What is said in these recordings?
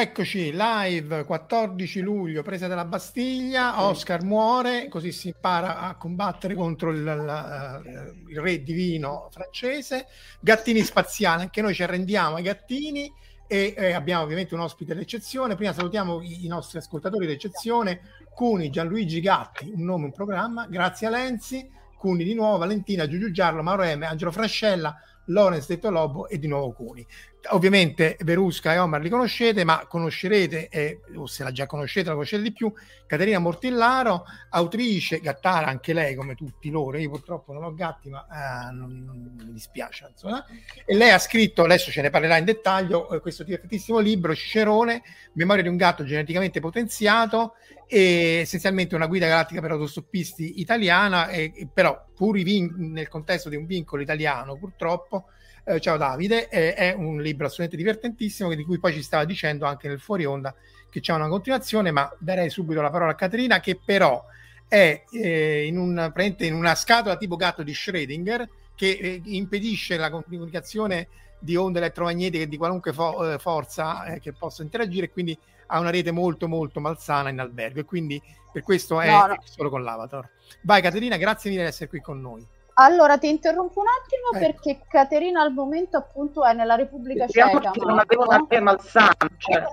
Eccoci, live 14 luglio, presa della Bastiglia, Oscar muore, così si impara a combattere contro il, la, il re divino francese, gattini spaziali, anche noi ci arrendiamo ai gattini e eh, abbiamo ovviamente un ospite d'eccezione, prima salutiamo i, i nostri ascoltatori d'eccezione, Cuni, Gianluigi Gatti, un nome, un programma, grazie a Lenzi, Cuni di nuovo, Valentina, Giugiu Giarlo, Mauro M, Angelo Frascella, Lorenz Detto Lobo e di nuovo Cuni. Ovviamente Verusca e Omar li conoscete, ma conoscerete, eh, o se la già conoscete, la conoscete di più, Caterina Mortillaro, autrice, gattara anche lei come tutti loro, io purtroppo non ho gatti, ma eh, non, non, mi dispiace. Insomma. E lei ha scritto, adesso ce ne parlerà in dettaglio, eh, questo divertentissimo libro, Cicerone, Memoria di un gatto geneticamente potenziato, e essenzialmente una guida galattica per autostoppisti italiana, e, però pur vin- nel contesto di un vincolo italiano purtroppo, eh, ciao Davide, eh, è un libro assolutamente divertentissimo di cui poi ci stava dicendo anche nel fuori onda che c'è una continuazione, ma darei subito la parola a Caterina che però è eh, in, un, in, una scatola tipo gatto di Schrödinger che eh, impedisce la comunicazione di onde elettromagnetiche di qualunque fo- eh, forza eh, che possa interagire quindi ha una rete molto molto malsana in albergo e quindi per questo è no, no. solo con l'avatar. Vai Caterina, grazie mille di essere qui con noi. Allora ti interrompo un attimo ecco. perché Caterina al momento appunto è nella Repubblica Ceca. Non avevo una rete malsana. Cioè.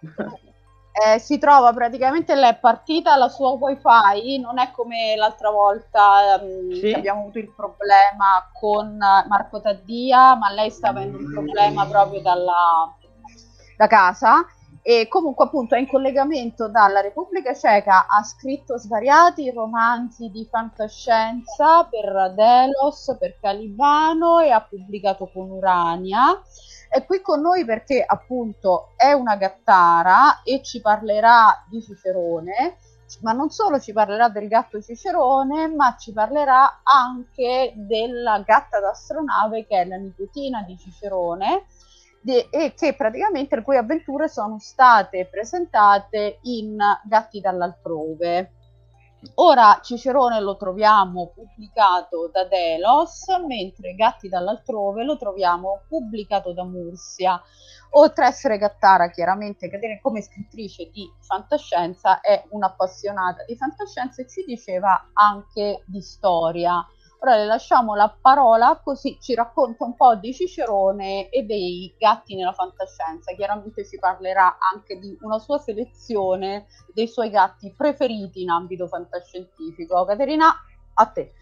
Eh, si trova praticamente lei è partita la sua wifi non è come l'altra volta um, sì. abbiamo avuto il problema con Marco Taddia ma lei sta avendo un problema proprio dalla, da casa e comunque appunto è in collegamento dalla Repubblica Ceca, ha scritto svariati romanzi di fantascienza per Delos, per Calibano e ha pubblicato con Urania. È qui con noi perché appunto è una gattara e ci parlerà di Cicerone, ma non solo ci parlerà del gatto Cicerone, ma ci parlerà anche della gatta d'astronave che è la nipotina di Cicerone de- e che praticamente le cui avventure sono state presentate in Gatti dall'altrove. Ora Cicerone lo troviamo pubblicato da Delos, mentre Gatti dall'altrove lo troviamo pubblicato da Mursia. Oltre a essere Gattara, chiaramente come scrittrice di fantascienza, è un'appassionata di fantascienza e ci diceva anche di storia. Ora le lasciamo la parola così ci racconta un po' di Cicerone e dei gatti nella fantascienza. Chiaramente ci parlerà anche di una sua selezione dei suoi gatti preferiti in ambito fantascientifico. Caterina, a te.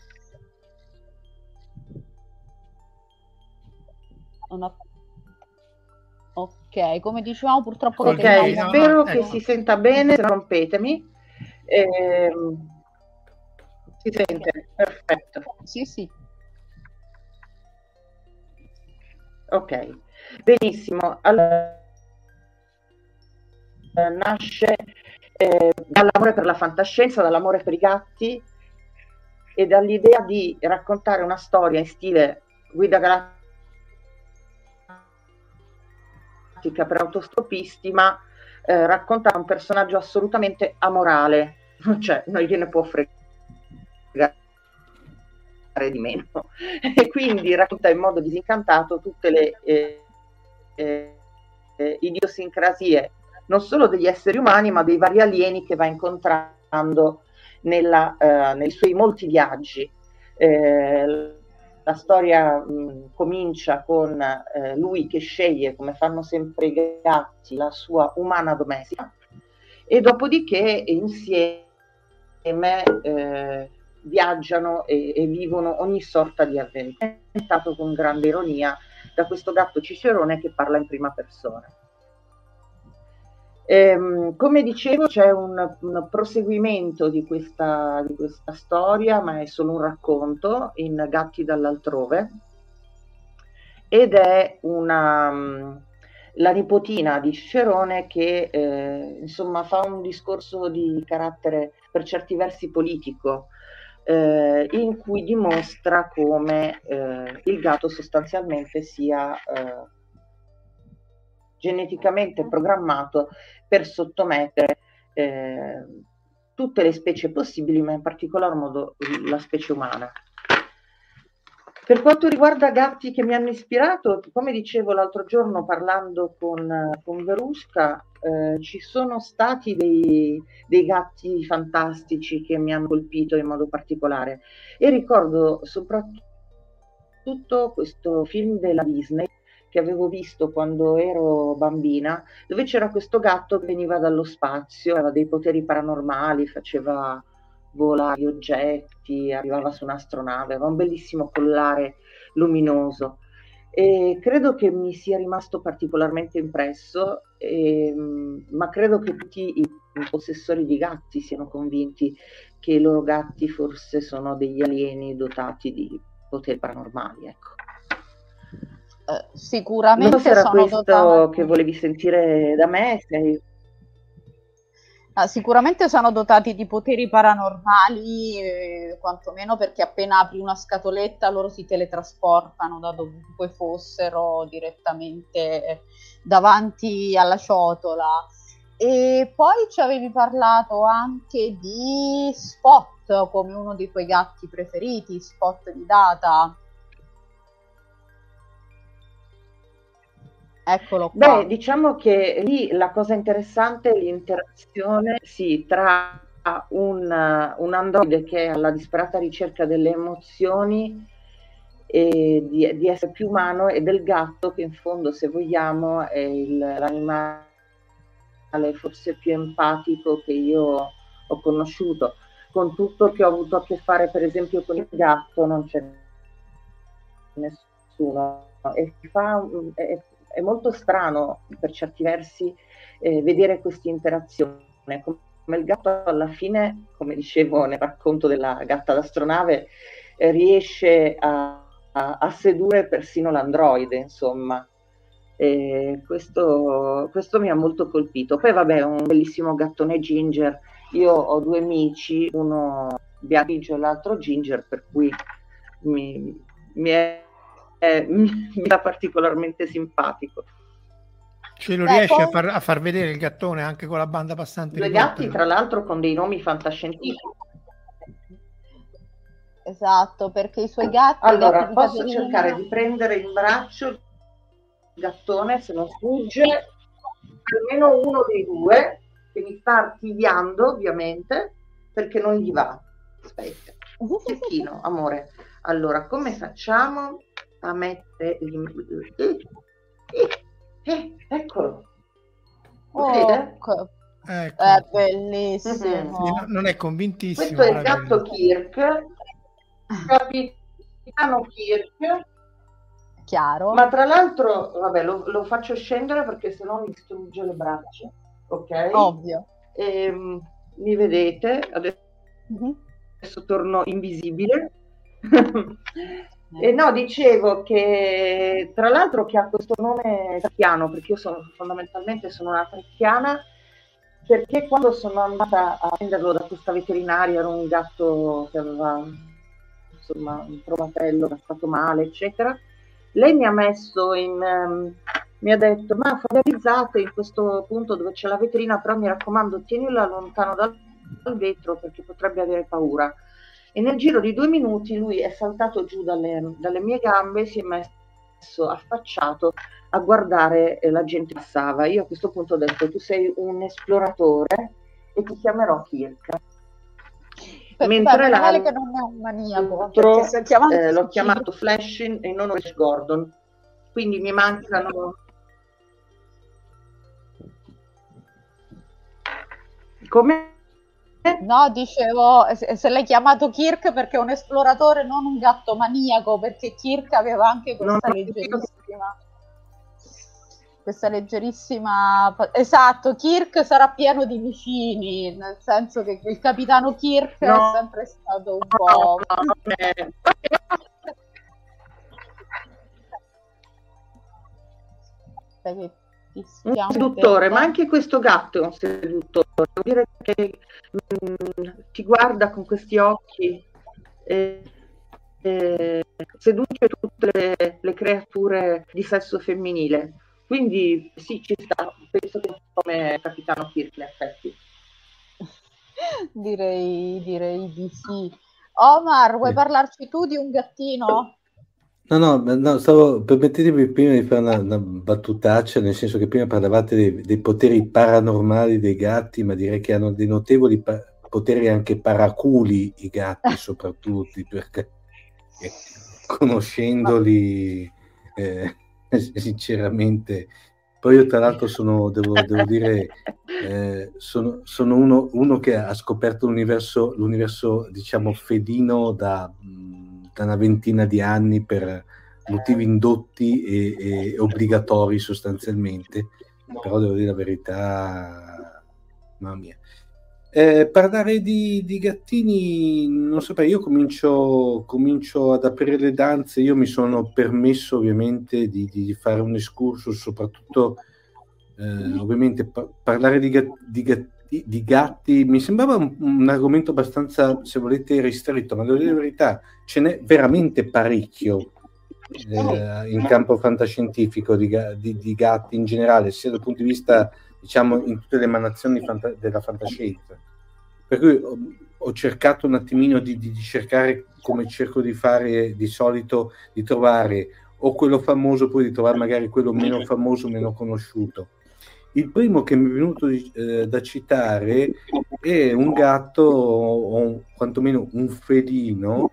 Ok, come dicevamo purtroppo... Ok, spero che ecco. si senta bene, rompetemi. Eh, si sente, perfetto. Sì, sì. Ok, benissimo. Allora, nasce eh, dall'amore per la fantascienza, dall'amore per i gatti e dall'idea di raccontare una storia in stile guida galattica per autostoppisti, ma eh, raccontare un personaggio assolutamente amorale, cioè non gliene può fregare di meno e quindi racconta in modo disincantato tutte le eh, eh, idiosincrasie non solo degli esseri umani ma dei vari alieni che va incontrando nella, eh, nei suoi molti viaggi. Eh, la storia mh, comincia con eh, lui che sceglie, come fanno sempre i gatti, la sua umana domestica e dopodiché insieme eh, viaggiano e, e, vivono ogni sorta di avventura. È stato con grande ironia da questo gatto Cicerone che parla in prima persona. Ehm, come dicevo, c'è un, un proseguimento di questa, di questa, storia, ma è solo un racconto in Gatti dall'altrove, ed è una, la nipotina di Cicerone che eh, insomma fa un discorso di carattere per certi versi politico, eh, in cui dimostra come eh, il gatto sostanzialmente sia eh, geneticamente programmato per sottomettere eh, tutte le specie possibili, ma in particolar modo la specie umana. Per quanto riguarda gatti che mi hanno ispirato, come dicevo l'altro giorno parlando con, con Verusca, eh, ci sono stati dei, dei, gatti fantastici che mi hanno colpito in modo particolare e ricordo soprattutto questo film della Disney che avevo visto quando ero bambina, dove c'era questo gatto che veniva dallo spazio, aveva dei poteri paranormali, faceva volare oggetti, arrivava su un'astronave, aveva un bellissimo collare luminoso. E credo che mi sia rimasto particolarmente impresso, ehm, ma credo che tutti i possessori di gatti siano convinti che i loro gatti forse sono degli alieni dotati di poteri paranormali. Ecco. Eh, sicuramente non era questo dotati... che volevi sentire da me sei... ah, sicuramente sono dotati di poteri paranormali eh, quantomeno perché appena apri una scatoletta loro si teletrasportano da dovunque fossero direttamente davanti alla ciotola. E poi ci avevi parlato anche di Spot come uno dei tuoi gatti preferiti Spot di Data Eccolo qua. Beh, diciamo che lì la cosa interessante è l'interazione sì, tra un, un androide che è alla disperata ricerca delle emozioni e di, di, essere più umano e del gatto che in fondo, se vogliamo, è il, l'animale forse più empatico che io ho conosciuto. Con tutto che ho avuto a che fare, per esempio, con il gatto, non c'è nessuno. E fa, è, è molto strano per certi versi eh, vedere questa interazione. Come il gatto alla fine, come dicevo nel racconto della gatta d'astronave, eh, riesce a, a, a, sedurre persino l'androide, insomma. E questo, questo mi ha molto colpito. Poi vabbè, un bellissimo gattone ginger. Io ho due amici, uno bianco e l'altro ginger, per cui mi, mi è eh, mi, mi dà particolarmente simpatico. Ce lo Beh, riesci poi... a, far, a, far, vedere il gattone anche con la banda passante? Due gatti, tra l'altro, con dei nomi fantascientifici. Esatto, perché i suoi gatti... Allora, gatti posso Caterina... cercare di prendere in braccio il gattone, se non sfugge, almeno uno dei due, che mi sta archiviando, ovviamente, perché non gli va. Aspetta. Cecchino, amore. Allora, come facciamo? A mettere eh, eh, eccolo. Oh, ecco. è bellissimo. Mm-hmm. non è convintissimo questo è il gatto Kirk. Capitano Kirk. Chiaro. Ma tra l'altro vabbè lo, lo faccio scendere perché sennò mi distrugge le braccia ok? Ovvio. E, ehm, mi vedete? Adesso, mm-hmm. adesso torno invisibile Eh no, dicevo che tra l'altro che ha questo nome trecchiano, perché io sono fondamentalmente sono una trecchiana, perché quando sono andata a prenderlo da questa veterinaria era un gatto che aveva insomma un trovatello, era stato male, eccetera. Lei mi ha messo in um, mi ha detto ma familiarizzate in questo punto dove c'è la vetrina, però mi raccomando tienila lontano dal, dal vetro perché potrebbe avere paura e nel giro di due minuti lui è saltato giù dalle, dalle mie gambe si è messo affacciato a guardare eh, la gente che passava. Io a questo punto ho detto tu sei un esploratore e ti chiamerò Kirk. Per Mentre l'altro che non è un maniaco, eh, l'ho chiamato Flash e non Flash Gordon. Quindi mi mancano come No, dicevo, se l'hai chiamato Kirk perché è un esploratore, non un gatto maniaco, perché Kirk aveva anche questa leggerissima. questa leggerissima... Esatto, Kirk sarà pieno di vicini, nel senso che il capitano Kirk no. è sempre stato un po'... No, un seduttore, ma anche questo gatto è un seduttore. Devo dire che mh, mm, ti guarda con questi occhi e, e seduce tutte le, le creature di sesso femminile quindi sì, ci sta, penso che come Capitano Kirk in effetti. direi, direi di sì. Omar, vuoi parlarci tu di un gattino? No, no, no stavo, permettetemi prima di fare una, una, battutaccia, nel senso che prima parlavate dei, dei, poteri paranormali dei gatti, ma direi che hanno dei notevoli pa- poteri anche paraculi i gatti, soprattutto, perché eh, conoscendoli... Eh, sinceramente. Poi io tra l'altro sono, devo, devo dire, eh, sono, sono uno, uno, che ha scoperto l'universo, l'universo diciamo, fedino da, da, una ventina di anni per motivi indotti e, e obbligatori sostanzialmente, però devo dire la verità, mamma mia. Eh, parlare di, di, gattini, non saprei, io comincio, comincio, ad aprire le danze, io mi sono permesso ovviamente di, di fare un excursus, soprattutto eh, ovviamente pa- parlare di, di, gatti, di, gatti, mi sembrava un, un, argomento abbastanza, se volete, ristretto, ma devo dire la verità, ce n'è veramente parecchio eh, in campo fantascientifico di, gatti in generale, sia dal punto di vista diciamo, in tutte le emanazioni fanta- della fantascienza. Per cui ho, ho cercato un attimino di, di, di, cercare, come cerco di fare di solito, di trovare o quello famoso, poi di trovare magari quello meno famoso, meno conosciuto. Il primo che mi è venuto eh, da citare è un gatto, o quantomeno un felino,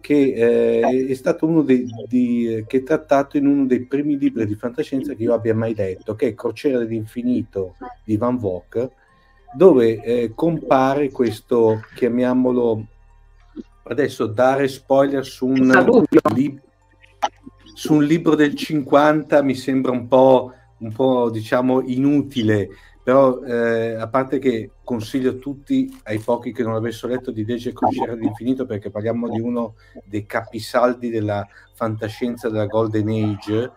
che eh, è stato uno dei, di, che è trattato in uno dei primi libri di fantascienza che io abbia mai letto, che è Crociera dell'infinito di Van Vogt, dove eh, compare questo, chiamiamolo adesso, dare spoiler su un, li, su un libro del 50 mi sembra un po', un po' diciamo inutile, però eh, a parte che consiglio a tutti, ai pochi che non l'avessero letto, di leggere Crociera dell'infinito perché parliamo di uno dei capisaldi della fantascienza della Golden Age.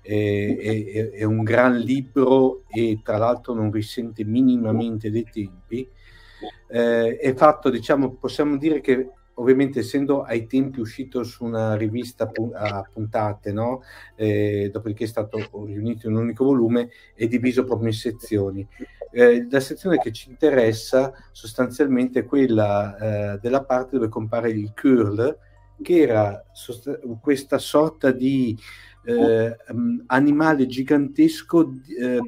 È, è, è, un gran libro e tra l'altro non risente minimamente dei tempi. Eh, è fatto, diciamo, possiamo dire che ovviamente essendo ai tempi uscito su una rivista a puntate, no? eh, dopodiché è stato riunito in un unico volume, è diviso proprio in sezioni. Eh, la sezione che ci interessa sostanzialmente è quella eh, della parte dove compare il curl, che era sost- questa sorta di eh, animale gigantesco eh,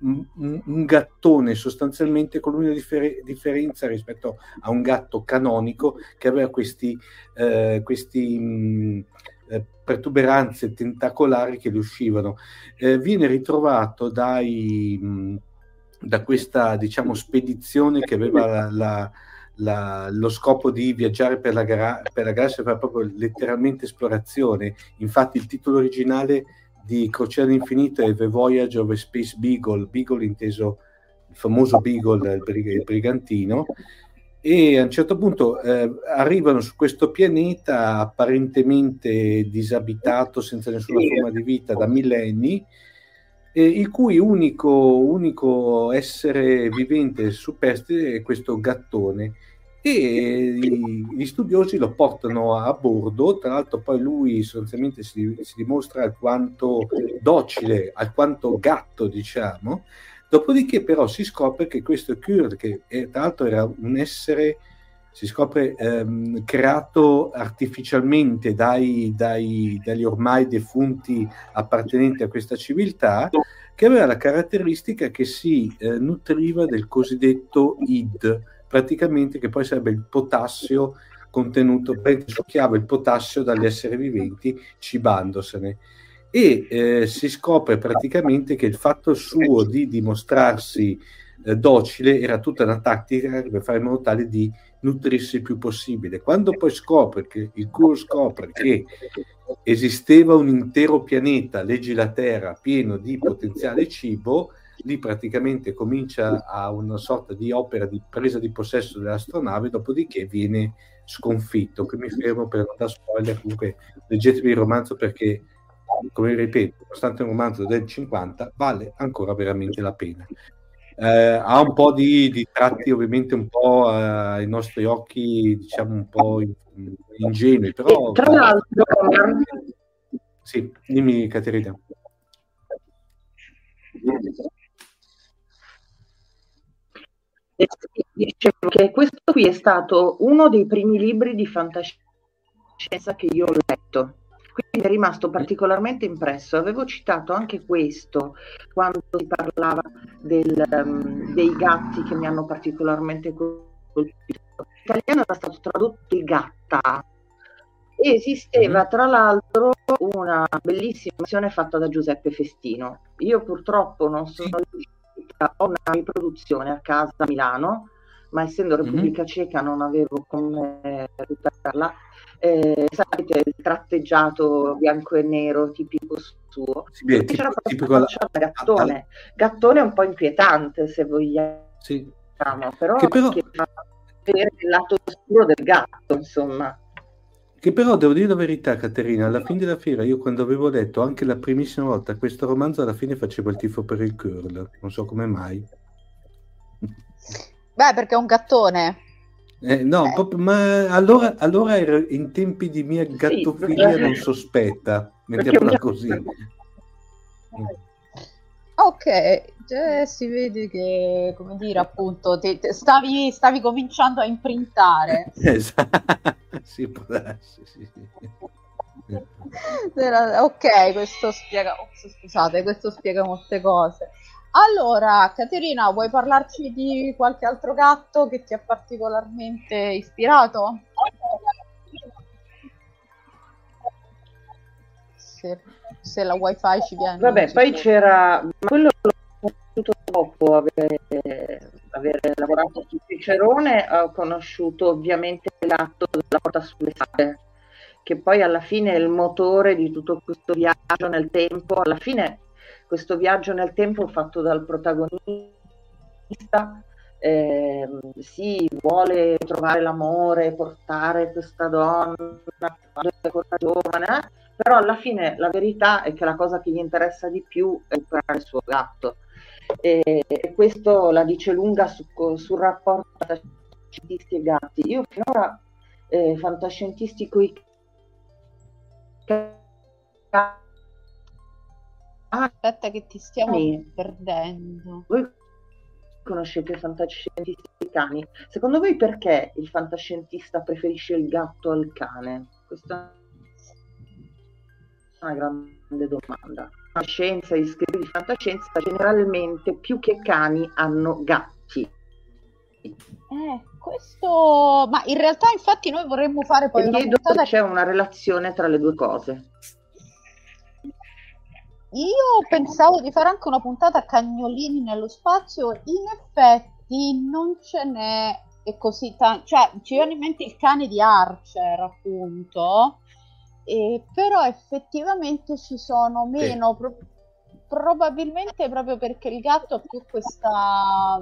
un, gattone sostanzialmente con l'unica differ- differenza rispetto a un gatto canonico che aveva questi, eh, questi mh, eh, protuberanze tentacolari che gli uscivano. Eh, viene ritrovato dai, mh, da questa diciamo, spedizione che aveva la, la, la, lo scopo di viaggiare per la, gara- per la galassia, fare proprio letteralmente esplorazione. Infatti il titolo originale di Crociera all'infinito e The Voyage of a Space Beagle, Beagle inteso il famoso Beagle, il, brig- il brigantino, e a un certo punto eh, arrivano su questo pianeta apparentemente disabitato, senza nessuna forma di vita da millenni, eh, il cui unico, unico essere vivente superstite è questo gattone e gli studiosi lo portano a bordo, tra l'altro poi lui sostanzialmente si, si dimostra alquanto docile, alquanto gatto diciamo, dopodiché però si scopre che questo Kurd, che è, tra l'altro era un essere, si scopre ehm, creato artificialmente dai, dai, dagli ormai defunti appartenenti a questa civiltà, che aveva la caratteristica che si eh, nutriva del cosiddetto id, praticamente che poi sarebbe il potassio contenuto, succhiava il potassio dagli esseri viventi cibandosene. E eh, si scopre praticamente che il fatto suo di dimostrarsi eh, docile era tutta una tattica per fare in modo tale di nutrirsi il più possibile. Quando poi scopre che il Kur scopre che esisteva un intero pianeta, leggi la Terra, pieno di potenziale cibo, lì praticamente comincia a una sorta di opera di presa di possesso dell'astronave, dopodiché viene sconfitto. Qui mi fermo per non dare spoiler, comunque leggetevi il romanzo perché, come ripeto, nonostante un romanzo del 50, vale ancora veramente la pena. Eh, ha un po' di, di, tratti ovviamente un po' eh, ai nostri occhi, diciamo un po' ingenui, però... E tra l'altro... Sì, dimmi Caterina. Dicevo che questo qui è stato uno dei primi libri di fantascienza che io ho letto quindi è rimasto particolarmente impresso. Avevo citato anche questo quando si parlava del, um, dei gatti che mi hanno particolarmente colpito. In italiano era stato tradotto il gatta. E esisteva mm-hmm. tra l'altro una bellissima versione fatta da Giuseppe Festino. Io purtroppo non sono riuscita a una riproduzione a casa a Milano, ma essendo mm-hmm. Repubblica mm-hmm. Ceca non avevo come recuperarla eh, sapete, il tratteggiato bianco e nero tipico suo. Sì, beh, tipo, c'era tipico alla... Gattone. Gattone è un po' inquietante se vogliamo, sì. però, che però... Che fa vedere il lato oscuro del gatto, insomma. Che però devo dire la verità, Caterina, alla fine della fiera io quando avevo letto anche la primissima volta questo romanzo, alla fine facevo il tifo per il curl, non so come mai. Beh, perché è un gattone. Eh, no, eh. Proprio, ma allora, allora ero in tempi di mia gattofilia sì, non sospetta, mettiamola così. Ok, cioè, si vede che, come dire, appunto, te, te stavi, stavi, cominciando a imprintare. esatto, sì, può darsi, sì. ok, questo spiega, oh, scusate, questo spiega molte cose. Allora, Caterina, vuoi parlarci di qualche altro gatto che ti ha particolarmente ispirato? Se, se la wifi ci viene. Vabbè, poi c'era quello conosciuto dopo avere, avere lavorato su Cicerone, ho conosciuto ovviamente il gatto della porta sulle sale, che poi alla fine è il motore di tutto questo viaggio nel tempo. Alla fine questo viaggio nel tempo fatto dal protagonista eh, si vuole trovare l'amore, portare questa donna quando ancora giovane, eh? però alla fine la verità è che la cosa che gli interessa di più è recuperare il suo gatto. E, e, questo la dice lunga su, sul rapporto tra fantascientisti e gatti. Io finora eh, fantascientisti coi Aspetta che ti stiamo cani. perdendo. Voi conoscete i fantascientisti cani? Secondo voi perché il fantascientista preferisce il gatto al cane? Questa è una grande domanda. La scienza e gli scritti di fantascienza generalmente più che cani hanno gatti. Eh, questo... Ma in realtà infatti noi vorremmo fare poi... E una puntata... c'è una relazione tra le due cose. Io pensavo di fare anche una puntata a cagnolini nello spazio, in effetti non ce n'è e così tanto, cioè ci viene in mente il cane di Archer appunto, e, però effettivamente ci sono meno, sì. pro- probabilmente proprio perché il gatto ha più questa,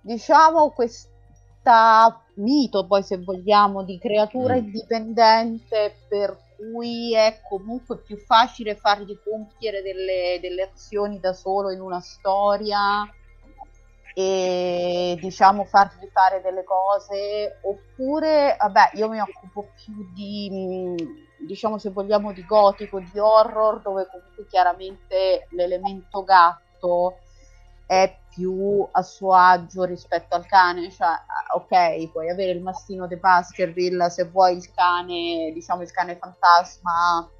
diciamo, questa mito poi se vogliamo di creatura mm. indipendente per cui è comunque più facile fargli compiere delle, delle azioni da solo in una storia e diciamo fargli fare delle cose oppure vabbè io mi occupo più di diciamo se vogliamo di gotico di horror dove comunque chiaramente l'elemento gatto è più a suo agio rispetto al cane, cioè ok, puoi avere il mastino di Baskerville se vuoi il cane, diciamo il cane fantasma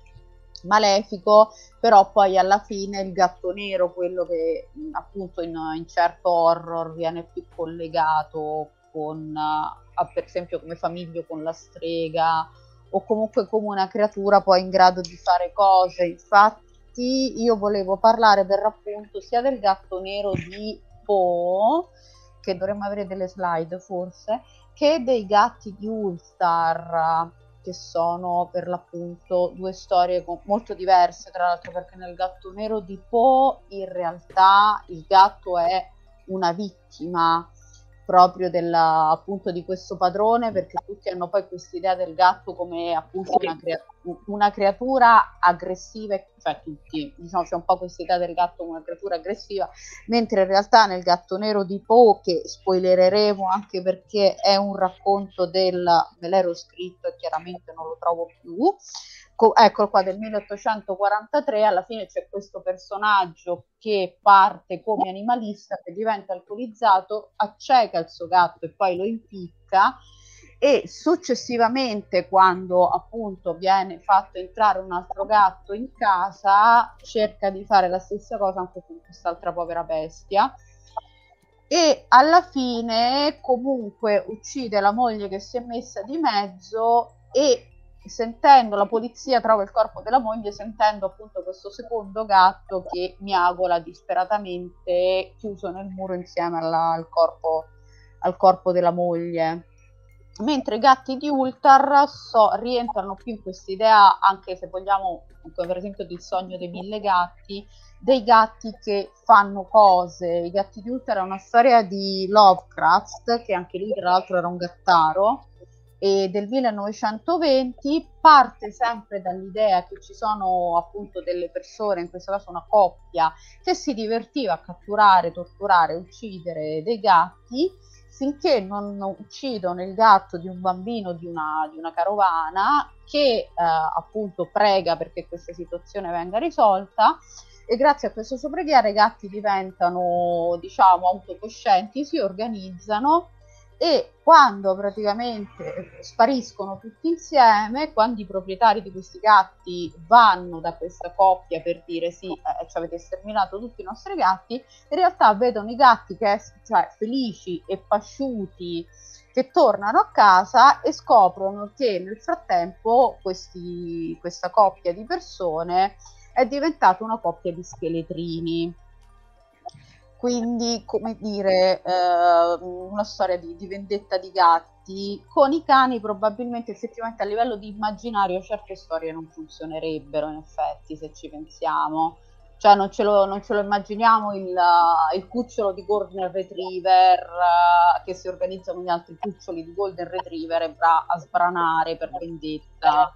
malefico, però poi alla fine il gatto nero, quello che appunto in, in certo horror viene più collegato con, uh, per esempio come famiglio con la strega o comunque come una creatura poi in grado di fare cose. Infatti io volevo parlare per l'appunto sia del gatto nero di Poe, che dovremmo avere delle slide forse, che dei gatti di Ulstar, che sono per l'appunto due storie molto diverse, tra l'altro perché nel gatto nero di Poe in realtà il gatto è una vittima proprio della, appunto di questo padrone perché tutti hanno poi questa idea del gatto come appunto una, crea- una, creatura aggressiva, cioè tutti, diciamo c'è un po' questa idea del gatto come una creatura aggressiva, mentre in realtà nel gatto nero di Poe, che spoilereremo anche perché è un racconto del, me l'ero scritto e chiaramente non lo trovo più, co- eccolo qua del 1843, alla fine c'è questo personaggio che parte come animalista, che diventa alcolizzato, acceca il suo gatto e poi lo impicca e successivamente quando appunto viene fatto entrare un altro gatto in casa cerca di fare la stessa cosa anche con quest'altra povera bestia e alla fine comunque uccide la moglie che si è messa di mezzo e sentendo la polizia trova il corpo della moglie, sentendo appunto questo secondo gatto che miagola disperatamente chiuso nel muro insieme alla, al, corpo, al corpo della moglie. Mentre i gatti di Ultar so, rientrano più in questa idea, anche se vogliamo, per esempio, del sogno dei mille gatti, dei gatti che fanno cose. I gatti di Ultar è una storia di Lovecraft, che anche lui tra l'altro era un gattaro, e del 1920 parte sempre dall'idea che ci sono appunto delle persone, in questo caso una coppia, che si divertiva a catturare, torturare, uccidere dei gatti finché non uccidono il gatto di un bambino di una, di una carovana che eh, appunto prega perché questa situazione venga risolta. E grazie a questo suo preghiere i gatti diventano diciamo autocoscienti, si organizzano e quando praticamente spariscono tutti insieme, quando i proprietari di questi gatti vanno da questa coppia per dire sì, eh, ci avete sterminato tutti i nostri gatti, in realtà vedono i gatti che, cioè, felici e pasciuti che tornano a casa e scoprono che nel frattempo questi, questa coppia di persone è diventata una coppia di scheletrini quindi come dire eh, una storia di, di, vendetta di gatti. Con i cani probabilmente effettivamente a livello di immaginario certe storie non funzionerebbero in effetti se ci pensiamo. Cioè non ce lo, non ce lo immaginiamo il, il, cucciolo di Golden Retriever uh, che si organizza con gli altri cuccioli di Golden Retriever e va a sbranare per vendetta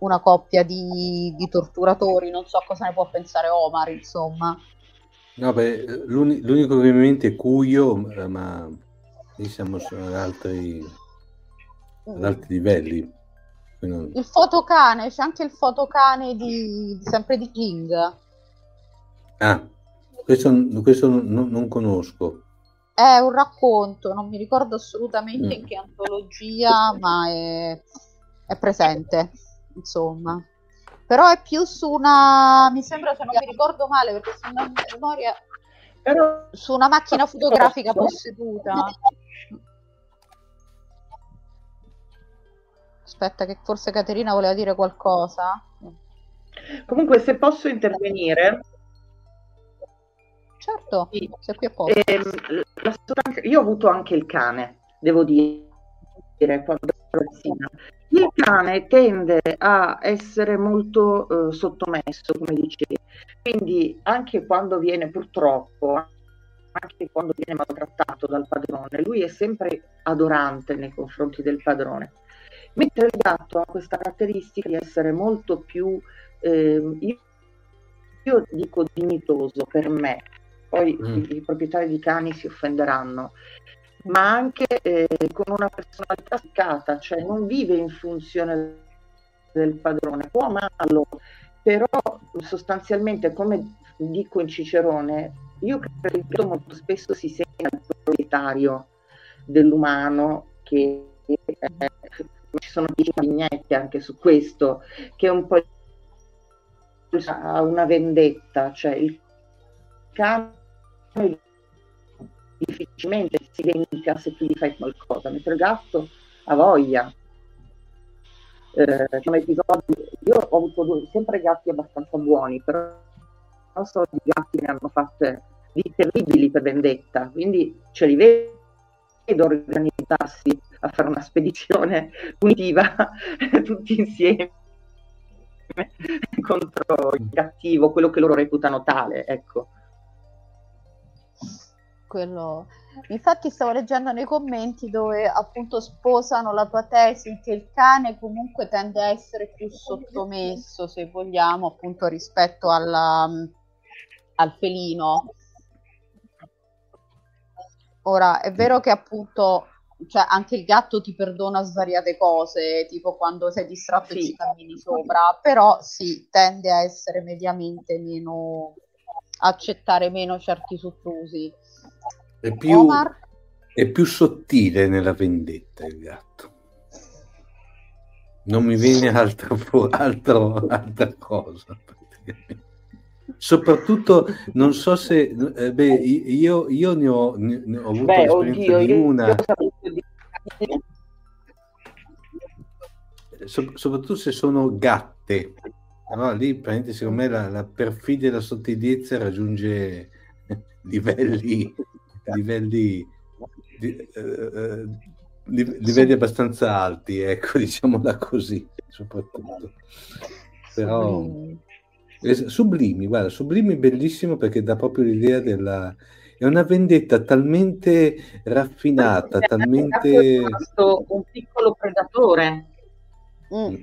una coppia di, di, torturatori, non so cosa ne può pensare Omar, insomma. No, beh, l'uni- l'unico che mi mente è Cuyo, eh, ma lì siamo ad altri, ad altri livelli. Quindi... Il fotocane, c'è anche il fotocane di, sempre di King. Ah, questo, questo non, non, conosco. È un racconto, non mi ricordo assolutamente mm. in che antologia, ma è, è presente insomma. Però è più su una, mi sembra se non mi ricordo male, perché su una memoria, Però... su una macchina fotografica posseduta. Aspetta, che forse Caterina voleva dire qualcosa. Comunque, se posso intervenire. Certo, sì. sei qui apposta. Eh, io ho avuto anche il cane, devo dire, quando ero ragazzina. Il cane tende a essere molto eh, sottomesso, come dicevi, quindi anche quando viene purtroppo, anche quando viene maltrattato dal padrone, lui è sempre adorante nei confronti del padrone. Mentre il gatto ha questa caratteristica di essere molto più, eh, io, io, dico dignitoso per me, poi mm. i, i proprietari di cani si offenderanno, ma anche eh, con una personalità spiccata, cioè non vive in funzione del padrone, può amarlo, però sostanzialmente, come dico in Cicerone, io credo che molto spesso si sente il proprietario dell'umano che eh, ci sono vignette anche su questo, che è un po' una vendetta, cioè il cane difficilmente si vendica se tu gli fai qualcosa, mentre il gatto ha voglia. Eh, episodi, io ho avuto due, sempre gatti abbastanza buoni, però non so di gatti ne hanno fatte di terribili per vendetta, quindi ce li vedo organizzarsi a fare una spedizione punitiva tutti insieme contro il cattivo, quello che loro reputano tale, ecco. Quello... Infatti stavo leggendo nei commenti dove appunto sposano la tua tesi che il cane comunque tende a essere più sottomesso, se vogliamo, appunto rispetto alla, al felino. Ora, è vero che appunto cioè, anche il gatto ti perdona svariate cose, tipo quando sei distratto sì. e ci cammini sopra, però sì, tende a essere mediamente meno accettare meno certi soprusi. È più, è più sottile nella vendetta il gatto. Non mi viene altro, altro, altra cosa. Soprattutto, non so se... Eh, beh, io, io ne, ho, ne ho avuto beh, l'esperienza oddio, di una... Io... So, soprattutto se sono gatte. Allora lì, secondo me, la, la perfidia e la sottigliezza raggiunge livelli livelli, di, eh, livelli abbastanza alti, ecco, diciamola così, soprattutto. Però sublimi, guarda, sublimi bellissimo perché dà proprio l'idea della è una vendetta talmente raffinata, talmente un piccolo predatore. Mm.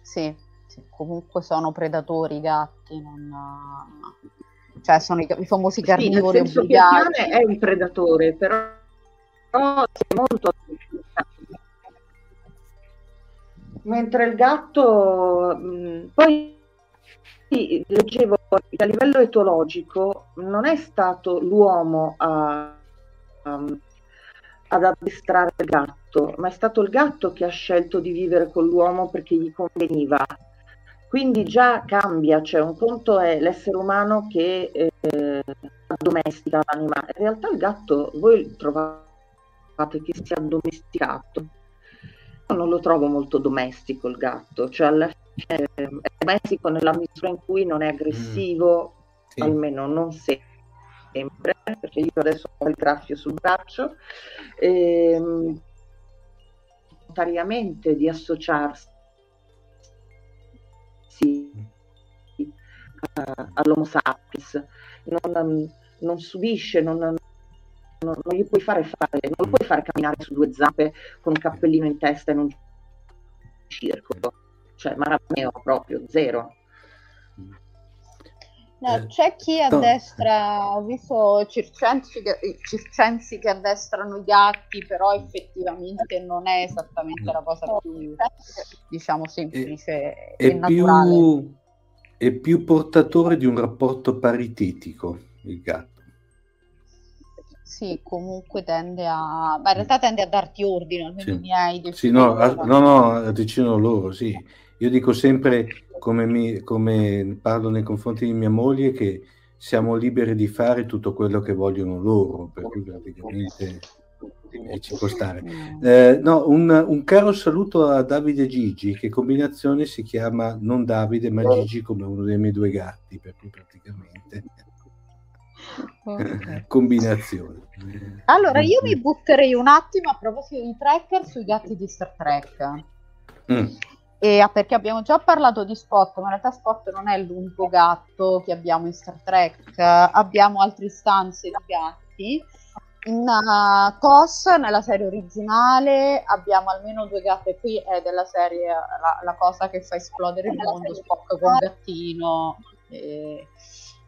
Sì, sì, comunque sono predatori i gatti, non cioè sono i, i famosi carnivori sì, obbligati. è un predatore, però, però è molto mentre il gatto mh, poi leggevo a livello etologico non è stato l'uomo a, um, ad addestrare il gatto, ma è stato il gatto che ha scelto di vivere con l'uomo perché gli conveniva quindi già cambia, cioè un conto è l'essere umano che eh, addomestica l'animale. In realtà il gatto, voi trovate che sia domesticato? Io non lo trovo molto domestico il gatto, cioè alla fine è domestico nella misura in cui non è aggressivo, mm. sì. almeno non sempre, perché io adesso ho il graffio sul braccio, ehm, volontariamente di associarsi sì, uh, all'Homo sapiens, non, non subisce, non, non, non, gli puoi fare fare, non lo puoi fare camminare su due zampe con un cappellino in testa in un circo, cioè Marameo proprio, zero. No, eh, c'è chi addestra, ho visto circensi che, circensi che addestrano i gatti, però effettivamente non è esattamente la cosa più, diciamo, semplice è, e è naturale. Più, è più portatore di un rapporto paritetico il gatto. Sì, comunque tende a... ma in realtà tende a darti ordine, almeno sì. i miei. Sì, no, a, no, no, decidono loro, sì. Io dico sempre come, mi, come parlo nei confronti di mia moglie che siamo liberi di fare tutto quello che vogliono loro, per cui praticamente eh, ci può stare. Eh, no, un, un, caro saluto a Davide Gigi, che combinazione si chiama non Davide ma Gigi come uno dei miei due gatti, per cui praticamente okay. combinazione. Allora, io mi butterei un attimo a proposito di tracker sui gatti di Star Trek. Mm. E, ah, perché abbiamo già parlato di Spot, ma in realtà Spot non è l'unico gatto che abbiamo in Star Trek, abbiamo altre istanze di gatti. In uh, TOS, nella serie originale, abbiamo almeno due gatti, qui è della serie la, la cosa che fa esplodere il mondo, Spock con gattino,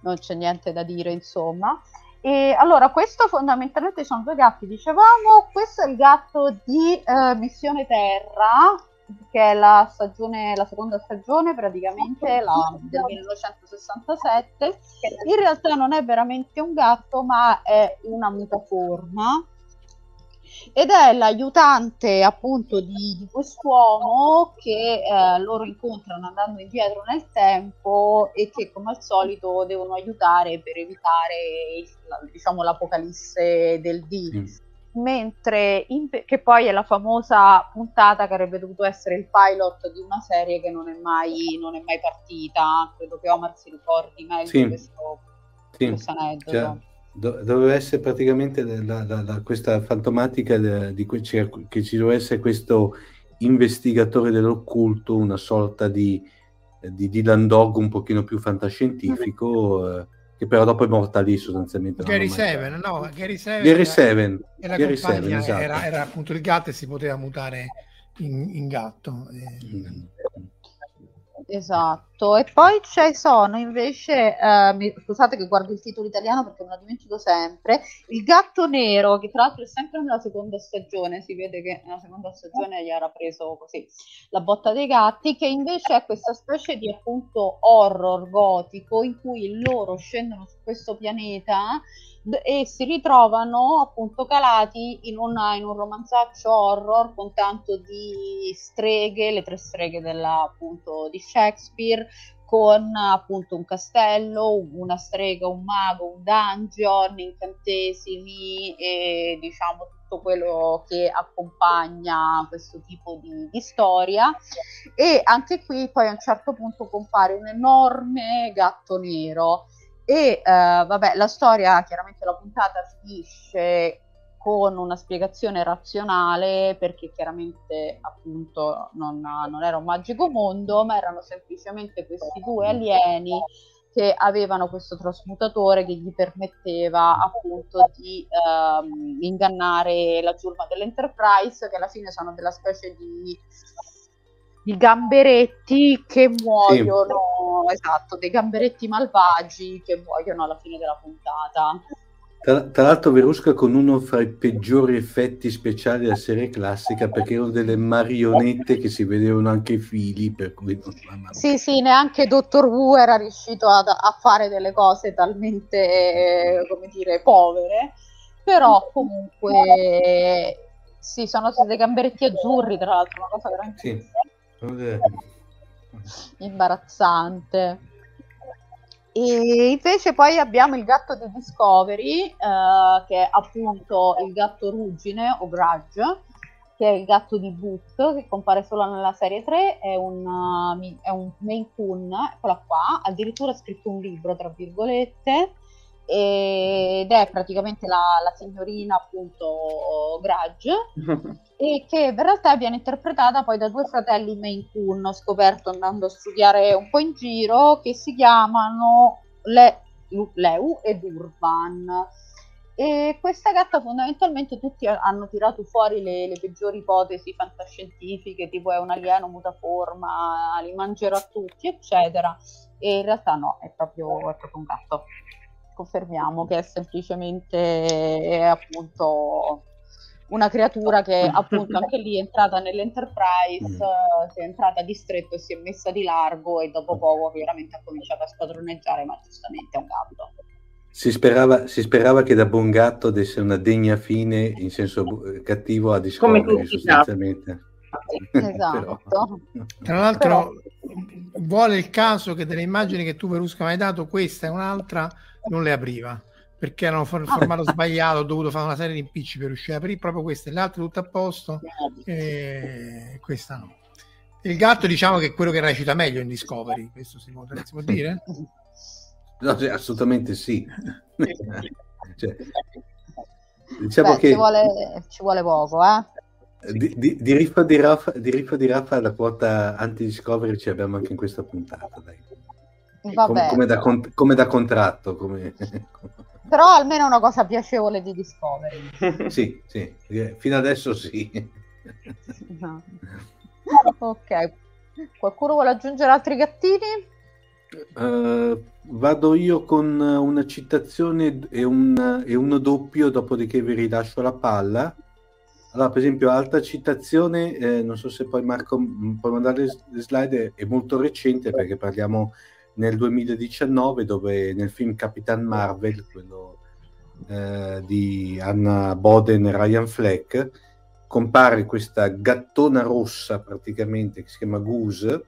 non c'è niente da dire, insomma. E allora, questo fondamentalmente sono due gatti, dicevamo, questo è il gatto di uh, Missione Terra, che è la stagione, la seconda stagione praticamente la, del 1967. In realtà non è veramente un gatto, ma è una mutaforma ed è l'aiutante appunto di, di quest'uomo che eh, loro incontrano andando indietro nel tempo e che come al solito devono aiutare per evitare il, diciamo l'apocalisse del D. Mm mentre in, che poi è la famosa puntata che avrebbe dovuto essere il pilot di una serie che non è mai, non è mai partita. Credo che Omar si ricordi meglio sì. questo, sì. questo aneddoto. doveva essere praticamente la, la, la, questa fantomatica di cui che ci doveva essere questo investigatore dell'occulto, una sorta di, di Dylan Dog un pochino più fantascientifico, eh, che però dopo è morta lì sostanzialmente. Gary Seven, no, Gary Seven. Gary Seven, era, Gary Seven esatto. era, era, appunto il gatto e si poteva mutare in, in gatto. Eh. Mm. Esatto, e poi ci sono invece, eh, mi, scusate che guardo il titolo italiano perché me lo dimentico sempre, Il gatto nero, che tra l'altro è sempre nella seconda stagione, si vede che nella seconda stagione gli era preso così la botta dei gatti, che invece è questa specie di appunto horror gotico in cui loro scendono su questo pianeta e si ritrovano appunto calati in, una, in un romanzaccio horror con tanto di streghe, le tre streghe della, appunto, di Shakespeare, con appunto un castello, una strega, un mago, un dungeon, incantesimi e diciamo tutto quello che accompagna questo tipo di, di, storia. E anche qui poi a un certo punto compare un enorme gatto nero. E uh, vabbè, la storia, chiaramente la puntata finisce con una spiegazione razionale perché chiaramente appunto non, non, era un magico mondo, ma erano semplicemente questi due alieni che avevano questo trasmutatore che gli permetteva appunto di um, ingannare la giurma dell'Enterprise, che alla fine sono della specie di i gamberetti che muoiono, sì. esatto, dei gamberetti malvagi che muoiono alla fine della puntata. Tra, tra, l'altro Verusca con uno fra i peggiori effetti speciali della serie classica perché erano delle marionette che si vedevano anche i fili per cui non... sì sì neanche Dottor Wu era riuscito ad, a fare delle cose talmente come dire povere però comunque sì sono stati dei gamberetti azzurri tra l'altro una cosa veramente sì imbarazzante. E invece poi abbiamo il gatto di Discovery, eh, che è appunto il gatto ruggine o Grudge, che è il gatto di Book, che compare solo nella serie 3, è un, uh, è un Maine Coon, eccola qua, addirittura ha scritto un libro, tra virgolette, ed è praticamente la, la signorina appunto Grudge e che in realtà viene interpretata poi da due fratelli Maine Coon ho scoperto andando a studiare un po' in giro che si chiamano Le, Leu ed Urban. E questa gatta fondamentalmente tutti hanno tirato fuori le, le, peggiori ipotesi fantascientifiche tipo è un alieno mutaforma li mangerà tutti eccetera. E in realtà no è proprio, è proprio un gatto confermiamo che è semplicemente è appunto una creatura che appunto anche lì è entrata nell'Enterprise, mm. si è entrata di stretto e si è messa di largo e dopo poco veramente ha cominciato a spadroneggiare, ma giustamente è un gatto. Si sperava, si sperava, che da buon gatto desse una degna fine in senso cattivo a Discovery sostanzialmente. Esatto. Tra l'altro Però... vuole il caso che delle immagini che tu Verusca mi hai dato, questa e un'altra non le apriva perché erano for- ah. formato sbagliato, ho dovuto fare una serie di impicci per riuscire a aprire proprio queste, le altre tutte a posto e questa no. Il gatto diciamo che è quello che recita meglio in Discovery, questo si può, si può dire? No, cioè, assolutamente sì. cioè, diciamo Beh, che... ci, vuole, ci vuole poco, eh? Di, di, di, Riffa di Raffa, di Riffa di Raffa la quota anti-discovery ci abbiamo anche in questa puntata. Dai. Come, come, da, come, da, contratto. Come... Però almeno una cosa piacevole di Discovery. sì, sì, fino adesso sì. No. Ok, qualcuno vuole aggiungere altri gattini? Uh, vado io con una citazione e, un, e uno doppio, dopodiché vi rilascio la palla. Allora, per esempio, altra citazione, eh, non so se poi Marco puoi mandare le slide, è molto recente perché parliamo nel 2019 dove nel film Capitan Marvel, quello eh, di Anna Boden e Ryan Fleck, compare questa gattona rossa praticamente che si chiama Goose,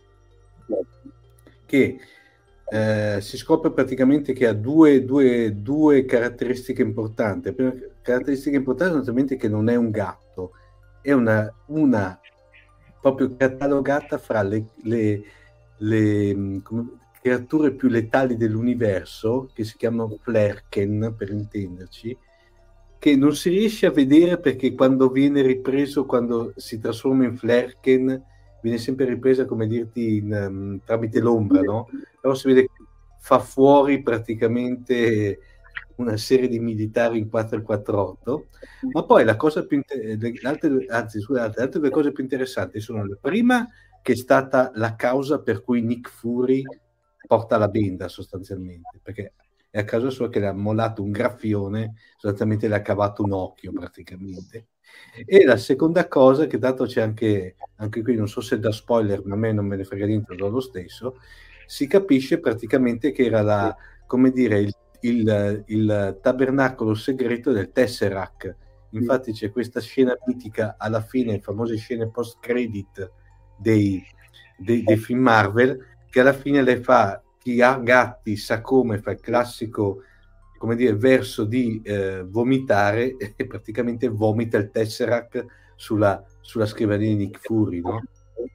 che eh, si scopre praticamente che ha due, due, due caratteristiche importanti. La prima caratteristica importante è naturalmente che non è un gatto, è una, una proprio catalogata fra le, le, le come, creature più letali dell'universo, che si chiamano Flerken, per intenderci, che non si riesce a vedere perché quando viene ripreso, quando si trasforma in Flerken, viene sempre ripresa, come dirti, in, um, tramite l'ombra, no? Però si vede che fa fuori praticamente una serie di militari in 448, ma poi la cosa più inter- anzi, scusate, le altre due cose più interessanti sono la prima che è stata la causa per cui Nick Fury porta la benda sostanzialmente, perché è a causa sua che le ha mollato un graffione, sostanzialmente le ha cavato un occhio praticamente. E la seconda cosa, che dato c'è anche, anche qui, non so se da spoiler, ma a me non me ne frega niente, lo stesso, si capisce praticamente che era la, come dire, il, il, il tabernacolo segreto del Tesseract. Infatti c'è questa scena mitica alla fine, le famose scene post-credit dei, dei, dei film Marvel, che alla fine le fa chi ha gatti sa come fa il classico come dire, verso di eh, vomitare e praticamente vomita il Tesseract sulla, sulla scrivania di Nick Fury, no?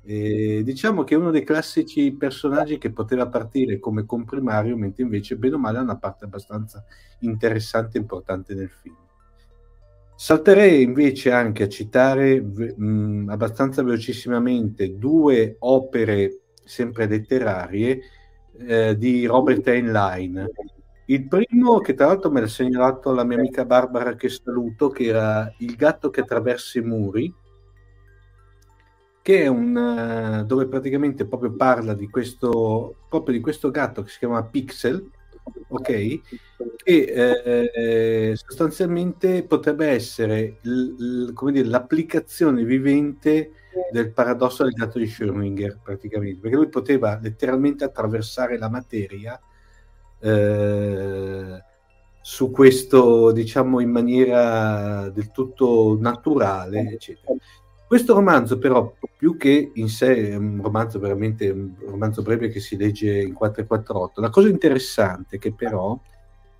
E diciamo che è uno dei classici personaggi che poteva partire come comprimario, mentre invece, bene o male, ha una parte abbastanza interessante e importante nel film. Salterei invece anche a citare mh, abbastanza velocissimamente due opere sempre letterarie eh, di Robert Heinlein. Il primo, che tra l'altro me l'ha segnalato la mia amica Barbara, che saluto, che era Il gatto che attraversa i muri, che è un uh, dove praticamente proprio parla di questo, proprio di questo gatto che si chiama Pixel, ok? Che eh, sostanzialmente potrebbe essere l, l, dire, l'applicazione vivente del paradosso del gatto di Schrödinger, praticamente, perché lui poteva letteralmente attraversare la materia eh, su questo, diciamo, in maniera del tutto naturale, eccetera. Questo romanzo, però, più che in sé è un romanzo veramente un romanzo breve che si legge in 448, la cosa interessante è che però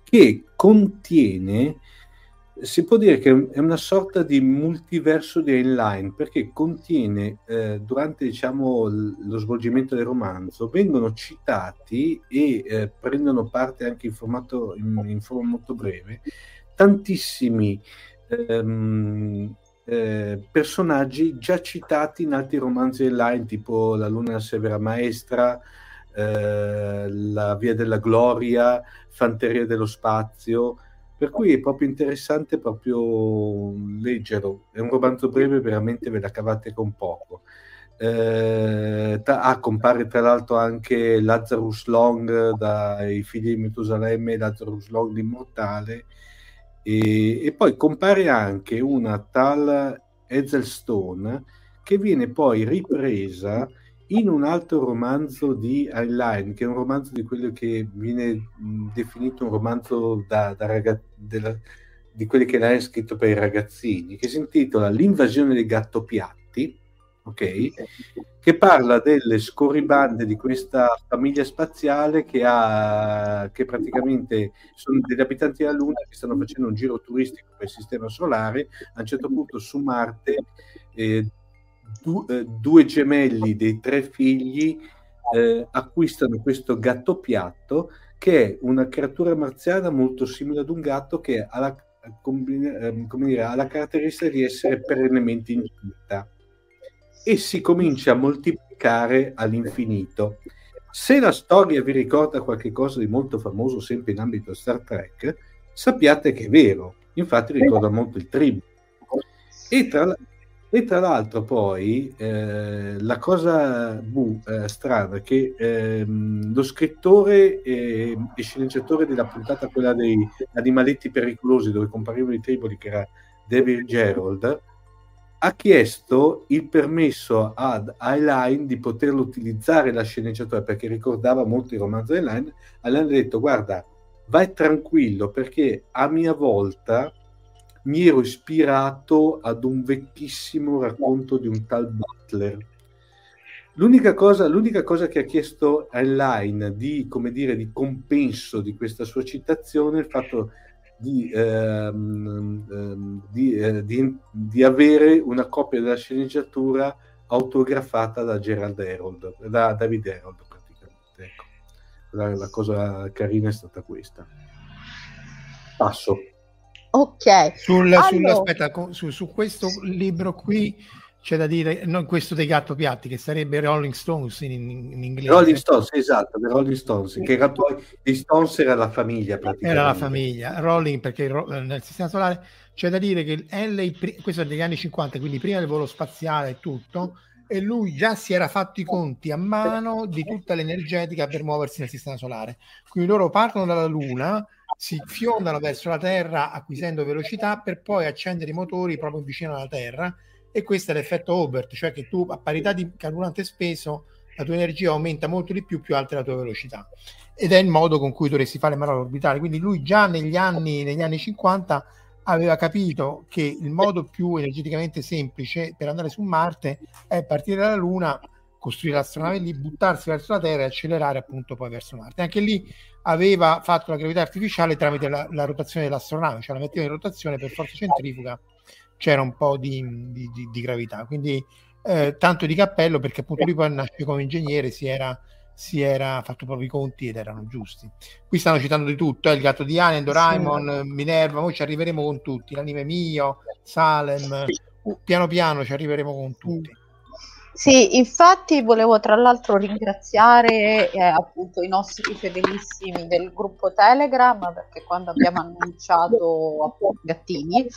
che contiene si può dire che è una sorta di multiverso di Heinlein perché contiene eh, durante diciamo, lo svolgimento del romanzo vengono citati e eh, prendono parte anche in, formato, in, in forma molto breve tantissimi ehm, eh, personaggi già citati in altri romanzi Heinlein tipo La Luna Severa Maestra eh, La Via della Gloria Fanteria dello Spazio per cui è proprio interessante proprio leggerlo. È un romanzo breve, veramente ve la cavate con poco. Eh, tra, ah, compare tra l'altro anche Lazarus Long dai figli di Metusalemme, Lazarus Long l'immortale, e, e poi compare anche una tal Ezel Stone che viene poi ripresa in un altro romanzo di Heinlein, che è un romanzo di quello che viene definito un romanzo da, da ragaz- della, di quelli che lei ha scritto per i ragazzini, che si intitola L'invasione dei gattopiatti, ok? Che parla delle scorribande di questa famiglia spaziale che ha, che praticamente sono degli abitanti della Luna che stanno facendo un giro turistico per il sistema solare. A un certo punto su Marte eh, du, eh, due gemelli dei tre figli eh, acquistano questo gatto piatto che è una creatura marziana molto simile ad un gatto che ha la, ehm, come dire, ha la caratteristica di essere perennemente incinta e si comincia a moltiplicare all'infinito. Se la storia vi ricorda qualcosa di molto famoso sempre in ambito Star Trek, sappiate che è vero. Infatti ricorda molto il Tribù. E tra, e tra l'altro poi eh, la cosa buh, eh, strana è che ehm, lo scrittore e, e, sceneggiatore della puntata, quella dei animaletti pericolosi dove comparivano i triboli, che era David Gerald, ha chiesto il permesso ad Highline di poterlo utilizzare la sceneggiatura perché ricordava molto il romanzo di Highline. Highline ha detto guarda vai tranquillo perché a mia volta mi ero ispirato ad un vecchissimo racconto di un tal Butler. L'unica cosa, l'unica cosa che ha chiesto Heinlein di, dire, di compenso di questa sua citazione è il fatto di, ehm, ehm, di, eh, di, di, avere una copia della sceneggiatura autografata da Gerald Herold, da David Herold praticamente. Ecco. la, la cosa carina è stata questa. Passo. Ok. Sul, allora... sul, aspetta, su, su, questo libro qui c'è da dire, non questo dei Gatto Piatti, che sarebbe Rolling Stones in, in inglese. Rolling Stones, esatto, Rolling Stones, che era poi gli Stones era la famiglia praticamente. Era la famiglia, Rolling perché nel sistema solare c'è da dire che Halley, questo è degli anni 50, quindi prima del volo spaziale e tutto, e lui già si era fatto i conti a mano di tutta l'energetica per muoversi nel sistema solare. Quindi loro partono dalla Luna, si fiondano verso la Terra acquisendo velocità per poi accendere i motori proprio vicino alla Terra. E questo è l'effetto Hobart, cioè che tu a parità di carburante speso la tua energia aumenta molto di più più alta è la tua velocità. Ed è il modo con cui dovresti fare le manovre orbitali quindi lui già negli anni, negli anni 50 aveva capito che il modo più energeticamente semplice per andare su Marte è partire dalla Luna costruire l'astronave lì, buttarsi verso la Terra e accelerare appunto poi verso Marte. Anche lì aveva fatto la gravità artificiale tramite la, la rotazione dell'astronave, cioè la metteva in rotazione per forza centrifuga, c'era un po' di, di, di, di gravità. Quindi eh, tanto di cappello perché appunto lui poi nasce come ingegnere, si era, si era fatto proprio i conti ed erano giusti. Qui stanno citando di tutto, eh, il gatto di Alien, Doraemon, sì. Minerva, poi ci arriveremo con tutti, l'anime mio, Salem, piano piano ci arriveremo con tutti. Sì, infatti volevo tra l'altro ringraziare eh, appunto i nostri fedelissimi del gruppo Telegram perché quando abbiamo annunciato appunto Gattini eh,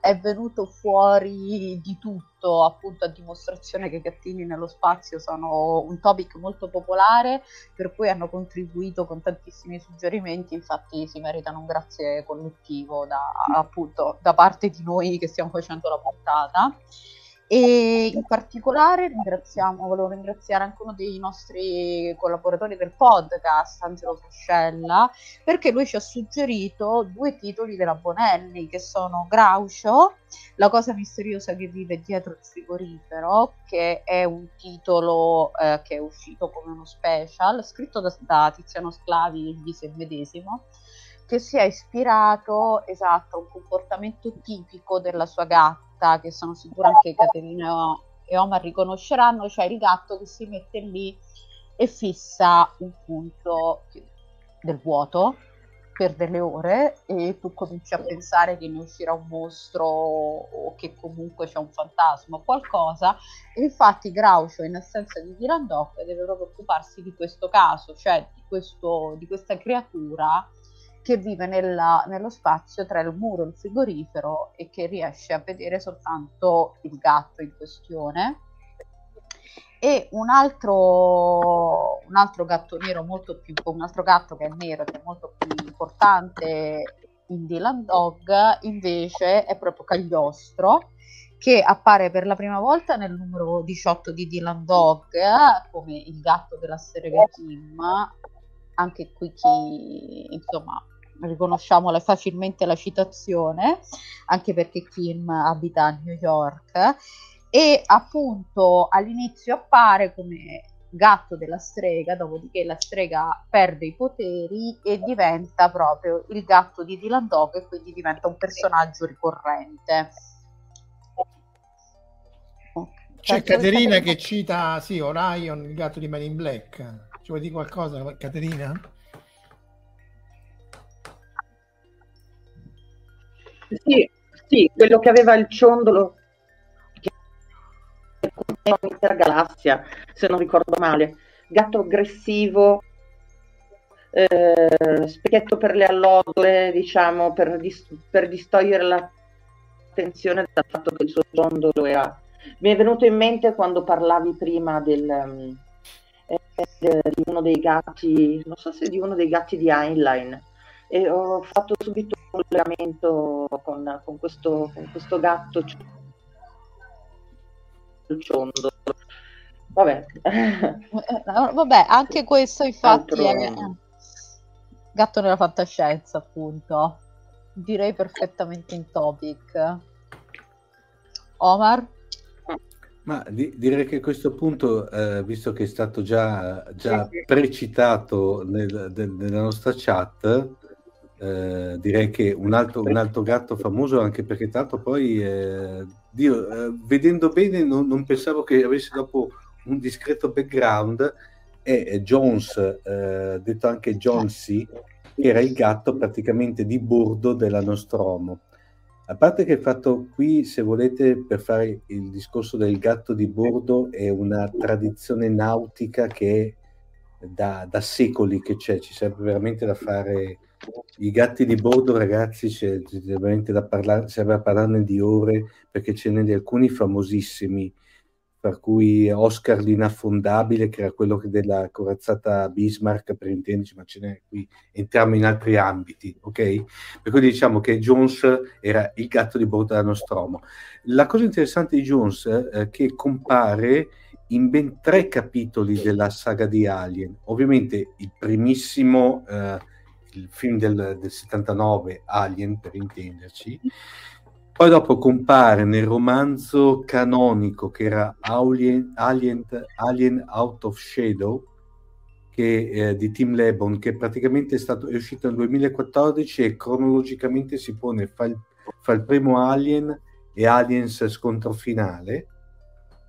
è venuto fuori di tutto appunto a dimostrazione che Gattini nello spazio sono un topic molto popolare per cui hanno contribuito con tantissimi suggerimenti infatti si meritano un grazie collettivo da, appunto da parte di noi che stiamo facendo la puntata e in particolare volevo ringraziare anche uno dei nostri collaboratori del podcast, Angelo Frascella, perché lui ci ha suggerito due titoli della Bonelli che sono Groucho, La cosa misteriosa che vive dietro il frigorifero, che è un titolo eh, che è uscito come uno special, scritto da, da Tiziano Sclavi il Vise medesimo che si è ispirato esatto a un comportamento tipico della sua gatta, che sono sicura anche Caterina e Omar riconosceranno, cioè il gatto che si mette lì e fissa un punto del vuoto per delle ore e tu cominci a pensare che ne uscirà un mostro o che comunque c'è un fantasma o qualcosa. E infatti Groucho in assenza di Dylan Dog deve proprio occuparsi di questo caso, cioè di, questo, di questa creatura che vive nella, nello spazio tra il muro e il frigorifero e che riesce a vedere soltanto il gatto in questione. E un altro, un altro gatto nero molto più, un altro gatto che è nero che è molto più importante in Dylan Dog invece è proprio Cagliostro che appare per la prima volta nel numero 18 di Dylan Dog come il gatto della strega Kim anche qui chi insomma riconosciamo facilmente la citazione, anche perché Kim abita a New York, e appunto all'inizio appare come gatto della strega, dopodiché la strega perde i poteri e diventa proprio il gatto di Dylan Dog e quindi diventa un personaggio ricorrente. C'è Caterina che cita, sì, Orion, il gatto di Man in Black. Ci vuoi dire qualcosa, Caterina? Sì, sì, quello che aveva il ciondolo un'intera galassia, se non ricordo male. Gatto aggressivo, eh, specchietto per le allodole, diciamo, per, dis- per distogliere l'attenzione dal fatto che il suo ciondolo era... Mi è venuto in mente quando parlavi prima del, um, di uno dei gatti, non so se di uno dei gatti di Heinlein, e ho fatto subito un collegamento con, con, questo, con questo gatto ciondo. Vabbè. Eh, vabbè, anche questo infatti Altro... è gatto nella fantascienza, appunto. Direi perfettamente in topic. Omar? Ma di, direi che a questo punto, eh, visto che è stato già, già precitato nel, del, nella nostra chat, eh, direi che un altro, un altro, gatto famoso, anche perché tanto poi, eh, Dio, eh, vedendo bene, non, non, pensavo che avesse dopo un discreto background, è Jones, eh, detto anche Jonesy, che era il gatto praticamente di bordo della Nostromo. A parte che il fatto qui, se volete, per fare il discorso del gatto di bordo, è una tradizione nautica che è da, da secoli che c'è, ci serve veramente da fare i gatti di bordo, ragazzi, c'è, c'è veramente da parlare, serve a parlarne di ore perché ce n'è di alcuni famosissimi per cui Oscar l'inaffondabile, che era quello della corazzata Bismarck, per intenderci, ma ce n'è qui, entriamo in altri ambiti, ok? Per cui diciamo che Jones era il gatto di bordo della Nostromo. La cosa interessante di Jones è eh, che compare in ben tre capitoli della saga di Alien. Ovviamente il primissimo, eh, il film del, del 79, Alien, per intenderci, poi dopo compare nel romanzo canonico che era Alien, Alien, Alien Out of Shadow che, eh, di Tim Lebon, che praticamente è, stato, è uscito nel 2014 e cronologicamente si pone fra il, fra il primo Alien e Aliens scontro finale.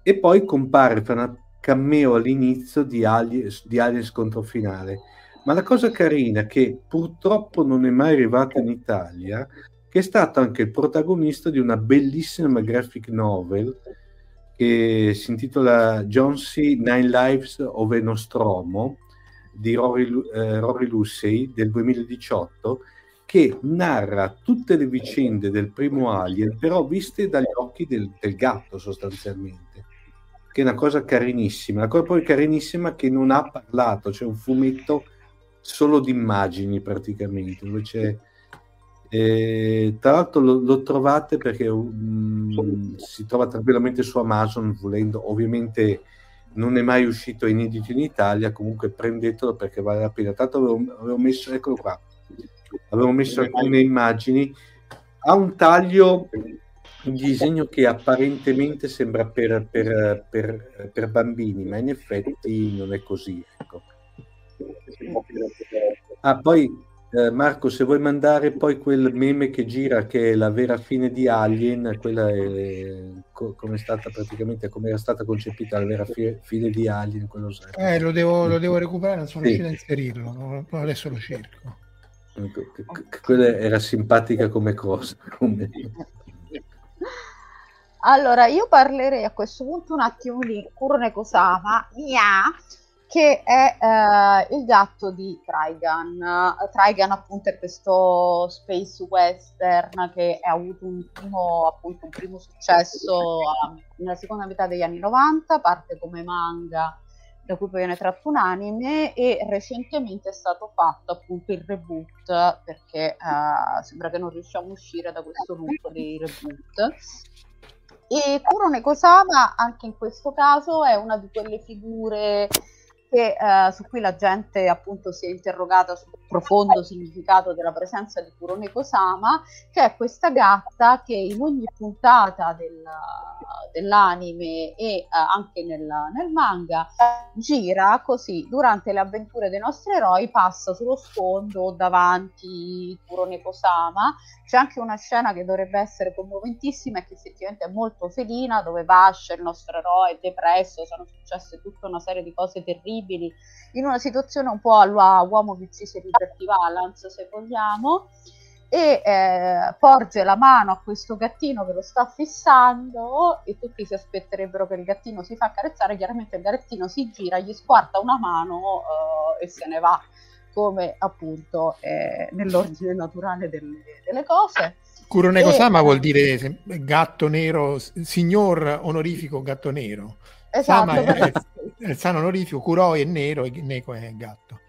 E poi compare fra una cameo all'inizio di Aliens, di Aliens scontro finale. Ma la cosa carina che purtroppo non è mai arrivata in Italia che è stato anche il protagonista di una bellissima graphic novel che si intitola John C. Nine Lives of Nostromo di Rory, eh, Rory Lucy del 2018 che narra tutte le vicende del primo Alien però viste dagli occhi del, del gatto sostanzialmente che è una cosa carinissima la cosa poi carinissima che non ha parlato c'è un fumetto solo di immagini praticamente dove c'è e, tra l'altro lo, lo trovate perché um, si trova tranquillamente su Amazon volendo, ovviamente non è mai uscito inedito in Italia, comunque prendetelo perché vale la pena. Tanto avevo, avevo messo, eccolo qua, avevo messo alcune immagini, ha un taglio, un disegno che apparentemente sembra per, per, per, per bambini, ma in effetti non è così. Ecco. Ah, poi eh, Marco, se vuoi mandare poi quel meme che gira, che è la vera fine di Alien, quella è co- come è stata praticamente, come era stata concepita la vera fi- fine di Alien, quello eh, lo devo, lo devo recuperare, non sono sì. riuscito a inserirlo, adesso lo cerco. Ecco, quella era simpatica come cosa. Come... Allora, io parlerei a questo punto un attimo di Kurne Kosama, Mia, che è eh, il gatto di Trigan. Trigan appunto è questo space western che ha avuto un primo, appunto, un primo successo um, nella seconda metà degli anni 90, parte come manga da cui poi viene tratto un anime e recentemente è stato fatto appunto il reboot perché uh, sembra che non riusciamo a uscire da questo loop dei reboot e Kurone Kosama anche in questo caso è una di quelle figure che, eh, su cui la gente appunto si è interrogata sul profondo significato della presenza di Kurone Kosama, che è questa gatta che in ogni puntata del, dell'anime e eh, anche nel, nel, manga gira così. Durante le avventure dei nostri eroi passa sullo sfondo davanti Kurone Kosama. C'è anche una scena che dovrebbe essere commoventissima e che effettivamente è molto felina dove Vash il nostro eroe è depresso sono successe tutta una serie di cose terribili in una situazione un po' alla uomo che Liberty Balance se vogliamo e eh, porge la mano a questo gattino che lo sta fissando e tutti si aspetterebbero che il gattino si fa accarezzare, chiaramente il gattino si gira, gli squarta una mano eh, e se ne va, come appunto eh, nell'ordine naturale delle, delle cose. Kuroneko Sama vuol dire gatto nero, signor onorifico gatto nero. Esatto, Sama è, il sano onorifico, Kuroi è nero e Neko è gatto.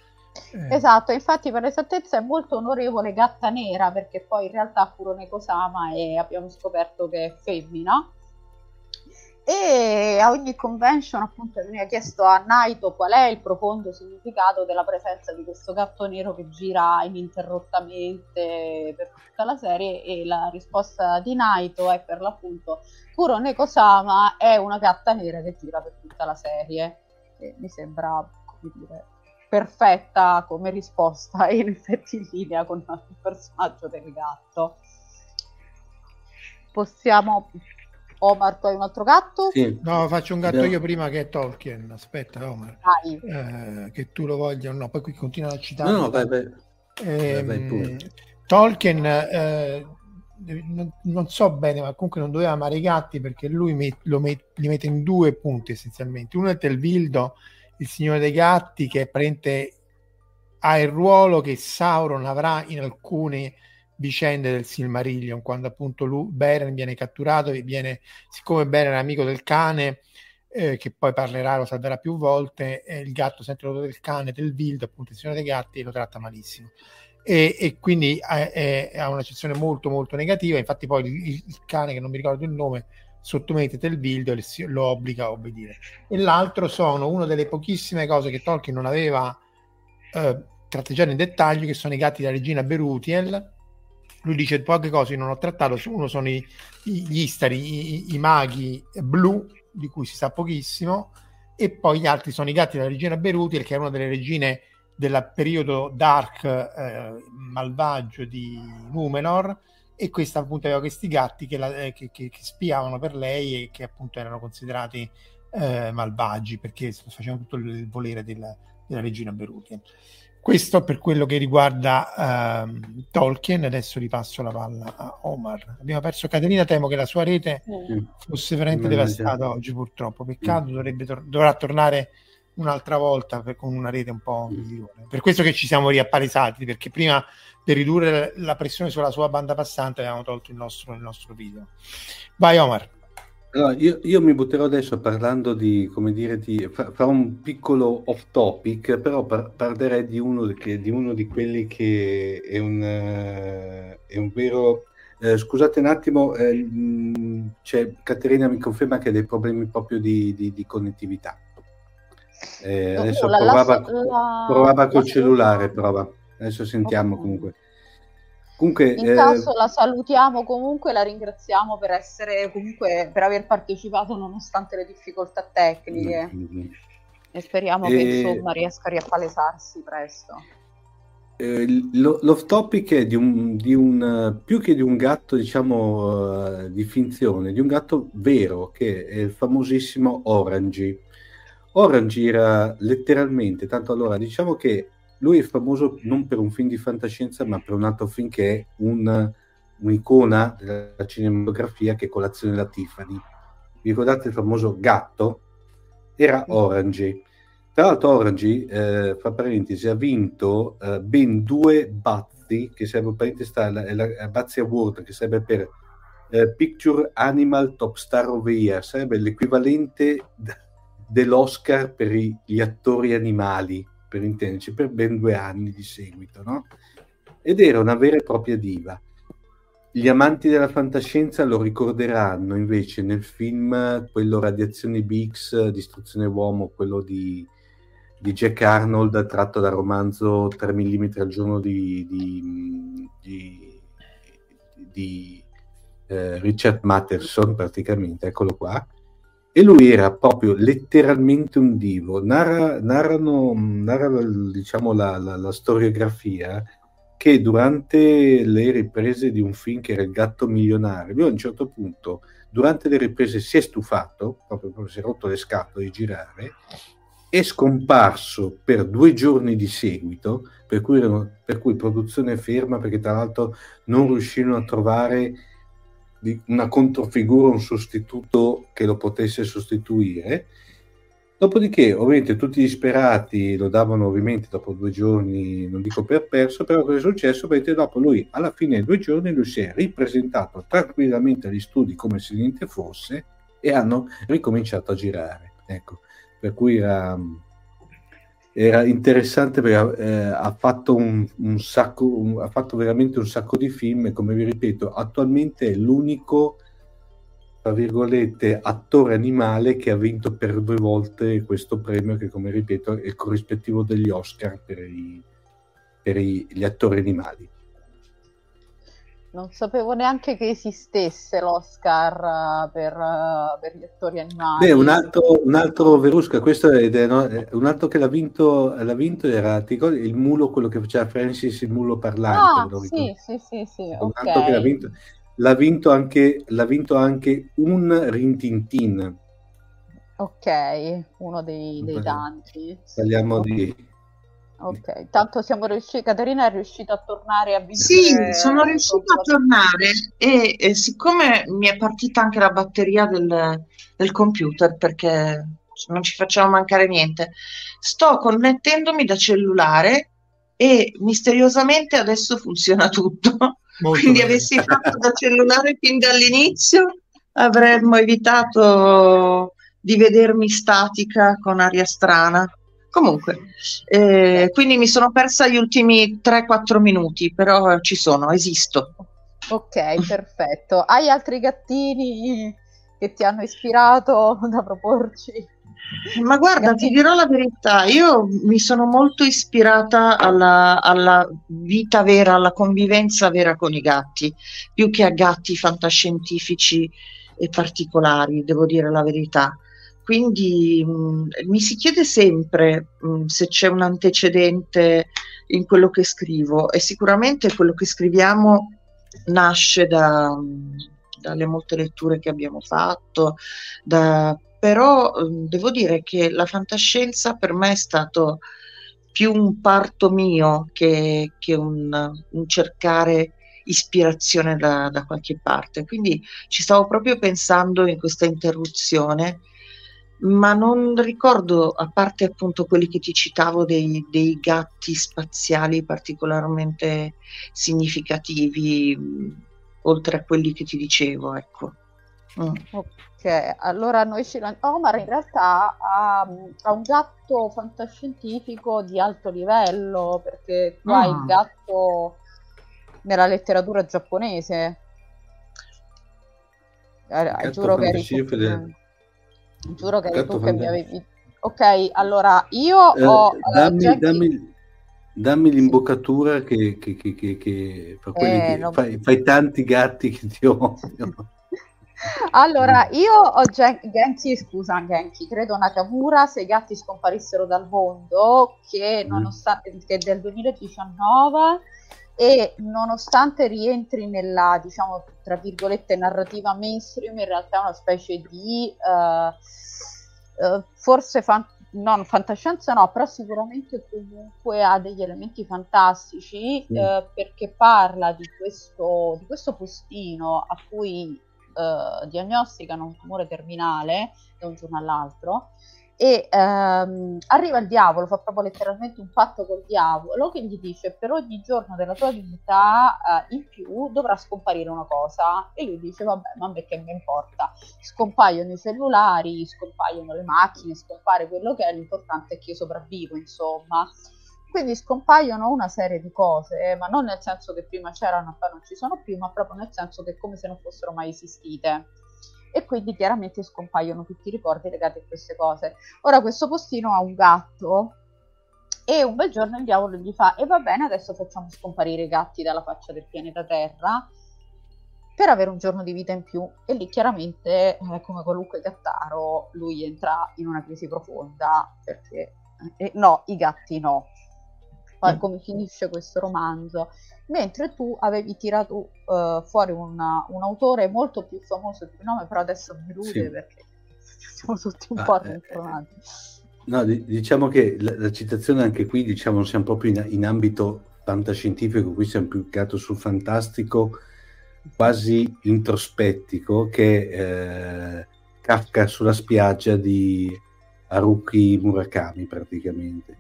Eh. Esatto, infatti per esattezza è molto onorevole Gatta Nera perché poi in realtà Kurone Kosama e abbiamo scoperto che è femmina e a ogni convention appunto veniva chiesto a Naito qual è il profondo significato della presenza di questo gatto nero che gira ininterrottamente per tutta la serie e la risposta di Naito è per l'appunto Kurone Kosama è una gatta nera che gira per tutta la serie e mi sembra come dire perfetta come risposta e in effetti in linea con il personaggio del gatto. Possiamo Omar, tu hai un altro gatto? Sì. No, faccio un gatto Abbiamo... io prima che è Tolkien. Aspetta, Omar. Eh, che tu lo voglia o no. Poi qui continua a citare. No, no, vai, vai. Eh, vai, Tolkien, eh, non, non, so bene, ma comunque non doveva amare i gatti perché lui met, met, li mette in due punti essenzialmente. Uno è Telvildo, il signore dei gatti, che prende, ha il ruolo che Sauron avrà in alcune vicende del Silmarillion, quando appunto lui, Beren viene catturato e viene, siccome Beren è amico del cane, eh, che poi parlerà, lo salverà più volte, eh, il gatto sente l'odore del cane, del Vildo, appunto il signore dei gatti, e lo tratta malissimo. E, e quindi ha un'accezione molto molto negativa, infatti poi il, il, cane, che non mi ricordo il nome, sottomette Telvildo e lo obbliga a obbedire. E l'altro sono una delle pochissime cose che Tolkien non aveva eh, tratteggiato in dettaglio, che sono i gatti della regina Berutiel, lui dice poche cose non ho trattato, uno sono i, gli istari, i, i, maghi blu, di cui si sa pochissimo, e poi gli altri sono i gatti della regina Beruti, che è una delle regine del periodo dark eh, malvagio di Numenor, e questa appunto aveva questi gatti che, la, eh, che, che, che spiavano per lei e che appunto erano considerati eh, malvagi perché facevano tutto il volere della, della regina Beruti. Questo per quello che riguarda uh, Tolkien, adesso ripasso la palla a Omar. Abbiamo perso Caterina, temo che la sua rete mm. fosse veramente mm. devastata oggi purtroppo, peccato, mm. tor- dovrà tornare un'altra volta per, con una rete un po' mm. migliore. Per questo che ci siamo riappalesati, perché prima per ridurre la pressione sulla sua banda passante avevamo tolto il nostro, il nostro video. Vai Omar. Allora, io, io, mi butterò adesso parlando di, come dire, di, farò un piccolo off topic, però par- parlerei di uno, che, di uno, di quelli che è un, uh, è un vero... Eh, scusate un attimo, mh, cioè, Caterina mi conferma che ha dei problemi proprio di, di, di connettività. Eh, adesso la, provava, la, provava col cellulare, prova. Adesso sentiamo okay. comunque. Comunque, in eh... caso la salutiamo comunque, la ringraziamo per essere comunque per aver partecipato nonostante le difficoltà tecniche mm-hmm. e speriamo e... che insomma riesca a riappalesarsi presto. Eh, l'off topic è di un, di un, più che di un gatto diciamo uh, di finzione, di un gatto vero che è il famosissimo Orange. Orange era letteralmente, tanto allora diciamo che lui è famoso non per un film di fantascienza, ma per un altro film che è un, un'icona della cinematografia che è Colazione da Tiffany. Vi ricordate il famoso gatto? Era Orange. Tra l'altro Orange, eh, fra parentesi, ha vinto eh, ben due Bazzi, che sarebbe parentesi, la, la, la Bazzi Award, che sarebbe per eh, Picture Animal Top Star of the Year, sarebbe l'equivalente d- dell'Oscar per i, gli attori animali per intenderci, per ben due anni di seguito, no? Ed era una vera e propria diva. Gli amanti della fantascienza lo ricorderanno invece nel film, quello Radiazione Bix, Distruzione Uomo, quello di, di Jack Arnold, tratto dal romanzo 3 mm al giorno di, di, di, di eh, Richard Matterson, praticamente, eccolo qua e lui era proprio letteralmente un divo. Narra, narrano, narra diciamo, la, la, la, storiografia che durante le riprese di un film che era Il gatto milionario, lui a un certo punto, durante le riprese, si è stufato, proprio, proprio si è rotto le scatole di girare, è scomparso per due giorni di seguito, per cui, per cui produzione ferma, perché tra l'altro non riuscirono a trovare una controfigura, un sostituto che lo potesse sostituire. Dopodiché, ovviamente, tutti disperati lo davano ovviamente dopo due giorni, non dico per perso, però cosa è successo? Ovviamente dopo lui, alla fine dei due giorni, lui si è ripresentato tranquillamente agli studi come se niente fosse e hanno ricominciato a girare. Ecco, per cui era era interessante perché eh, ha fatto un, un sacco, un, ha fatto veramente un sacco di film e come vi ripeto, attualmente è l'unico, tra virgolette, attore animale che ha vinto per due volte questo premio che come ripeto è il corrispettivo degli Oscar per, i, per i, gli attori animali. Non sapevo neanche che esistesse l'Oscar uh, per, uh, per, gli attori animali. Beh, un altro, un altro Verusca, questo è, no, un altro che l'ha vinto, l'ha vinto era il mulo, quello che faceva Francis, il mulo parlante. Ah, sì, sì, sì, sì, un okay. altro che l'ha vinto. L'ha vinto anche, l'ha vinto anche un Rintintin. Ok, uno dei, dei tanti. Parliamo di Ok, tanto siamo riusciti, Caterina è riuscita a tornare a vincere. Sì, sono riuscita a tornare e, e, siccome mi è partita anche la batteria del, del computer perché non ci facciamo mancare niente, sto connettendomi da cellulare e misteriosamente adesso funziona tutto. Molto Quindi bene. avessi fatto da cellulare fin dall'inizio avremmo evitato di vedermi statica con aria strana. Comunque, eh, quindi mi sono persa gli ultimi 3-4 minuti, però ci sono, esisto. Ok, perfetto. Hai altri gattini che ti hanno ispirato da proporci? Ma guarda, ti dirò la verità, io mi sono molto ispirata alla, alla, vita vera, alla convivenza vera con i gatti, più che a gatti fantascientifici e particolari, devo dire la verità. Quindi mh, mi si chiede sempre mh, se c'è un antecedente in quello che scrivo e sicuramente quello che scriviamo nasce da, dalle molte letture che abbiamo fatto, da, però devo dire che la fantascienza per me è stato più un parto mio che, che un, un, cercare ispirazione da, da, qualche parte. Quindi ci stavo proprio pensando in questa interruzione ma non ricordo, a parte appunto quelli che ti citavo dei, dei gatti spaziali particolarmente significativi, oltre a quelli che ti dicevo, ecco. Mm. Ok, allora noi ci lanciamo. Omar in realtà ha, ha, un gatto fantascientifico di alto livello, perché qua mm. il gatto nella letteratura giapponese. Giuro che eri tu, Giuro che eri tu che mi avevi... Ok, allora io eh, ho... Dammi, uh, dammi, dammi, l'imboccatura che, che, che, che per quelli eh, non... fai, fai, tanti gatti che ti odiano. Allora, io ho Gen- Genki, scusa Genki, credo Nakamura, se i gatti scomparissero dal mondo, che mm. nonostante che è del 2019 e nonostante rientri nella, diciamo, tra virgolette, narrativa mainstream, in realtà è una specie di, uh, uh, forse, fan- non fantascienza no, però sicuramente comunque ha degli elementi fantastici, mm. uh, perché parla di questo, di questo postino a cui diagnosticano un tumore terminale da un giorno all'altro, e ehm, arriva il diavolo, fa proprio letteralmente un patto col diavolo che gli dice per ogni giorno della tua vita eh, in più dovrà scomparire una cosa e lui dice vabbè ma perché mi importa, scompaiono i cellulari, scompaiono le macchine, scompare quello che è, l'importante è che io sopravvivo insomma. Quindi scompaiono una serie di cose, ma non nel senso che prima c'erano e poi non ci sono più, ma proprio nel senso che è come se non fossero mai esistite e quindi chiaramente scompaiono tutti i ricordi legati a queste cose. Ora questo postino ha un gatto e un bel giorno il diavolo gli fa e va bene adesso facciamo scomparire i gatti dalla faccia del pianeta Terra per avere un giorno di vita in più e lì chiaramente eh, come qualunque gattaro lui entra in una crisi profonda perché eh, no, i gatti no. Poi mm. come finisce questo romanzo? mentre tu avevi tirato uh, fuori una, un autore molto più famoso di nome, però adesso mi rude sì. perché siamo tutti un ah, po' rinfronati. Eh, no, diciamo che la, la, citazione anche qui, diciamo, siamo proprio in, in ambito fantascientifico, qui siamo più che altro sul fantastico quasi introspettico che eh, Kafka sulla spiaggia di Haruki Murakami praticamente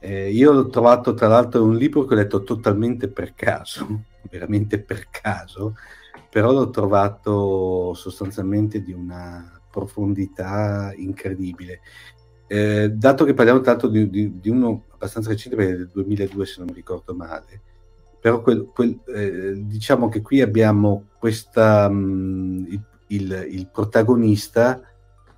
eh, io ho trovato tra l'altro un libro che ho letto totalmente per caso, veramente per caso, però l'ho trovato sostanzialmente di una profondità incredibile. Eh, dato che parliamo tanto di, di, di, uno abbastanza recente, perché è del 2002 se non mi ricordo male, però quel, quel, eh, diciamo che qui abbiamo questa, mh, mm, il, il, il protagonista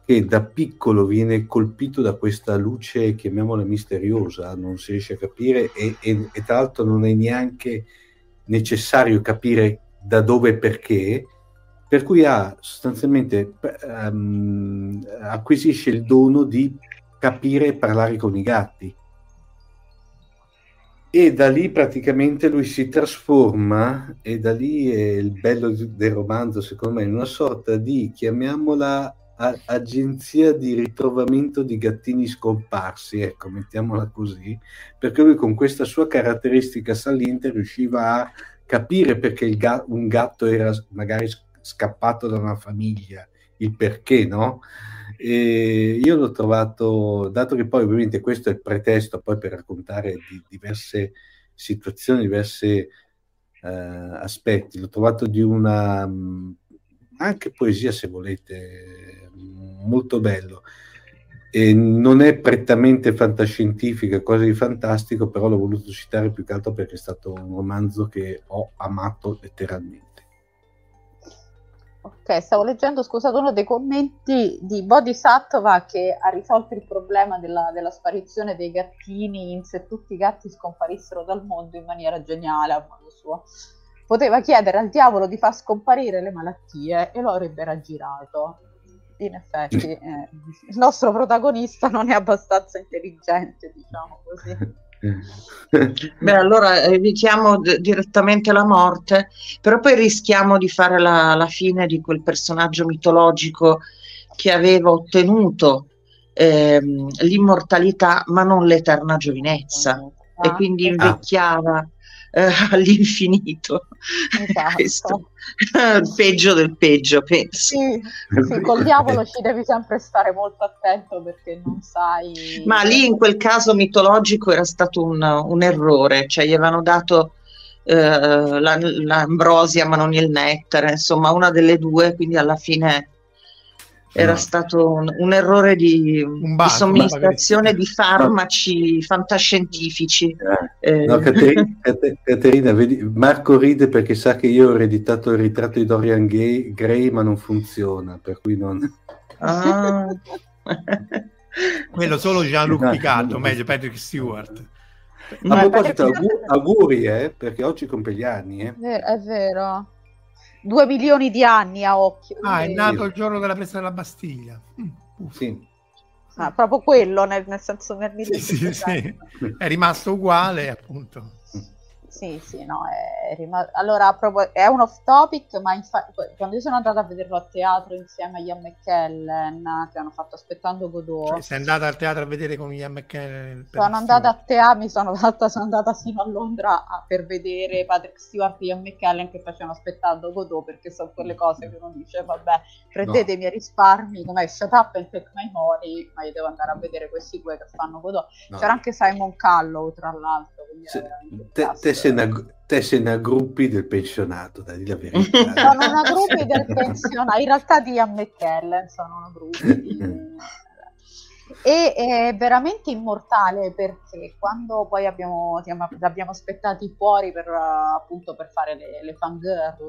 che da piccolo viene colpito da questa luce, chiamiamola misteriosa, non si riesce a capire e, e, e tra l'altro non è neanche necessario capire da dove e perché, per cui ha sostanzialmente um, acquisisce il dono di capire e parlare con i gatti. e da lì praticamente lui si trasforma e da lì è il bello del romanzo secondo me in una sorta di chiamiamola a- agenzia di ritrovamento di gattini scomparsi ecco mettiamola così perché lui con questa sua caratteristica saliente riusciva a capire perché ga- un gatto era magari scappato da una famiglia il perché no? E io l'ho trovato, dato che poi ovviamente questo è il pretesto poi per raccontare di diverse situazioni, diversi eh, aspetti, l'ho trovato di una anche poesia se volete, molto bello. E non è prettamente fantascientifica, cosa di fantastico, però l'ho voluto citare più che altro perché è stato un romanzo che ho amato letteralmente. Ok, stavo leggendo, scusate, uno dei commenti di Bodhisattva che ha risolto il problema della, della, sparizione dei gattini in se tutti i gatti scomparissero dal mondo in maniera geniale a modo suo. Poteva chiedere al diavolo di far scomparire le malattie e lo avrebbe raggirato. In effetti, eh, il nostro protagonista non è abbastanza intelligente, diciamo così. Beh, allora evitiamo d- direttamente la morte, però poi rischiamo di fare la, la, fine di quel personaggio mitologico che aveva ottenuto ehm, l'immortalità ma non l'eterna giovinezza ah, e quindi invecchiava eh, all'infinito. Esatto. Questo il peggio del peggio, penso. Sì, sì, col diavolo ci devi sempre stare molto attento perché non sai. Ma lì in quel caso mitologico era stato un, un errore, cioè gli avevano dato eh, la, l'ambrosia ma non il nettare, insomma una delle due, quindi alla fine era no. stato un, un, errore di, bar, di somministrazione di farmaci no. fantascientifici. Eh. No, Caterina, Caterina vedi, Marco ride perché sa che io ho ereditato il ritratto di Dorian Gay, Gray, ma non funziona, per cui non... Ah. Quello solo Jean-Luc Picard, meglio Patrick Stewart. A proposito, auguri, eh, perché oggi compie gli anni. Eh. È vero due milioni di anni a occhio. Ah, è nato il giorno della presa della Bastiglia. Mm, sì. Ah, proprio quello, nel, nel senso nel sì, sì, sì. È rimasto uguale, appunto. Sì, sì, no, è rimasto... Allora, proprio, è un off topic, ma infatti, quando io sono andata a vederlo a teatro insieme a Ian McKellen, che hanno fatto Aspettando Godot... Cioè, sei andata al teatro a vedere con Ian McKellen? Sono andata a teatro, mi sono, fatta, sono andata sino a Londra a, per vedere Patrick Stewart e Ian McKellen che facevano Aspettando Godot, perché sono quelle cose che uno dice, vabbè, prendete no. i miei risparmi, come shut up and take my money, ma io devo andare a vedere questi due che fanno Godot. No. C'era anche Simon Callow, tra l'altro. Se, te, te sei una, te sei una gruppi del pensionato, dai la verità. sono una gruppi del pensionato, in realtà di Ian McKellen sono una gruppi. e è veramente immortale perché quando poi abbiamo, abbiamo aspettati fuori per, appunto per fare le, le fangirl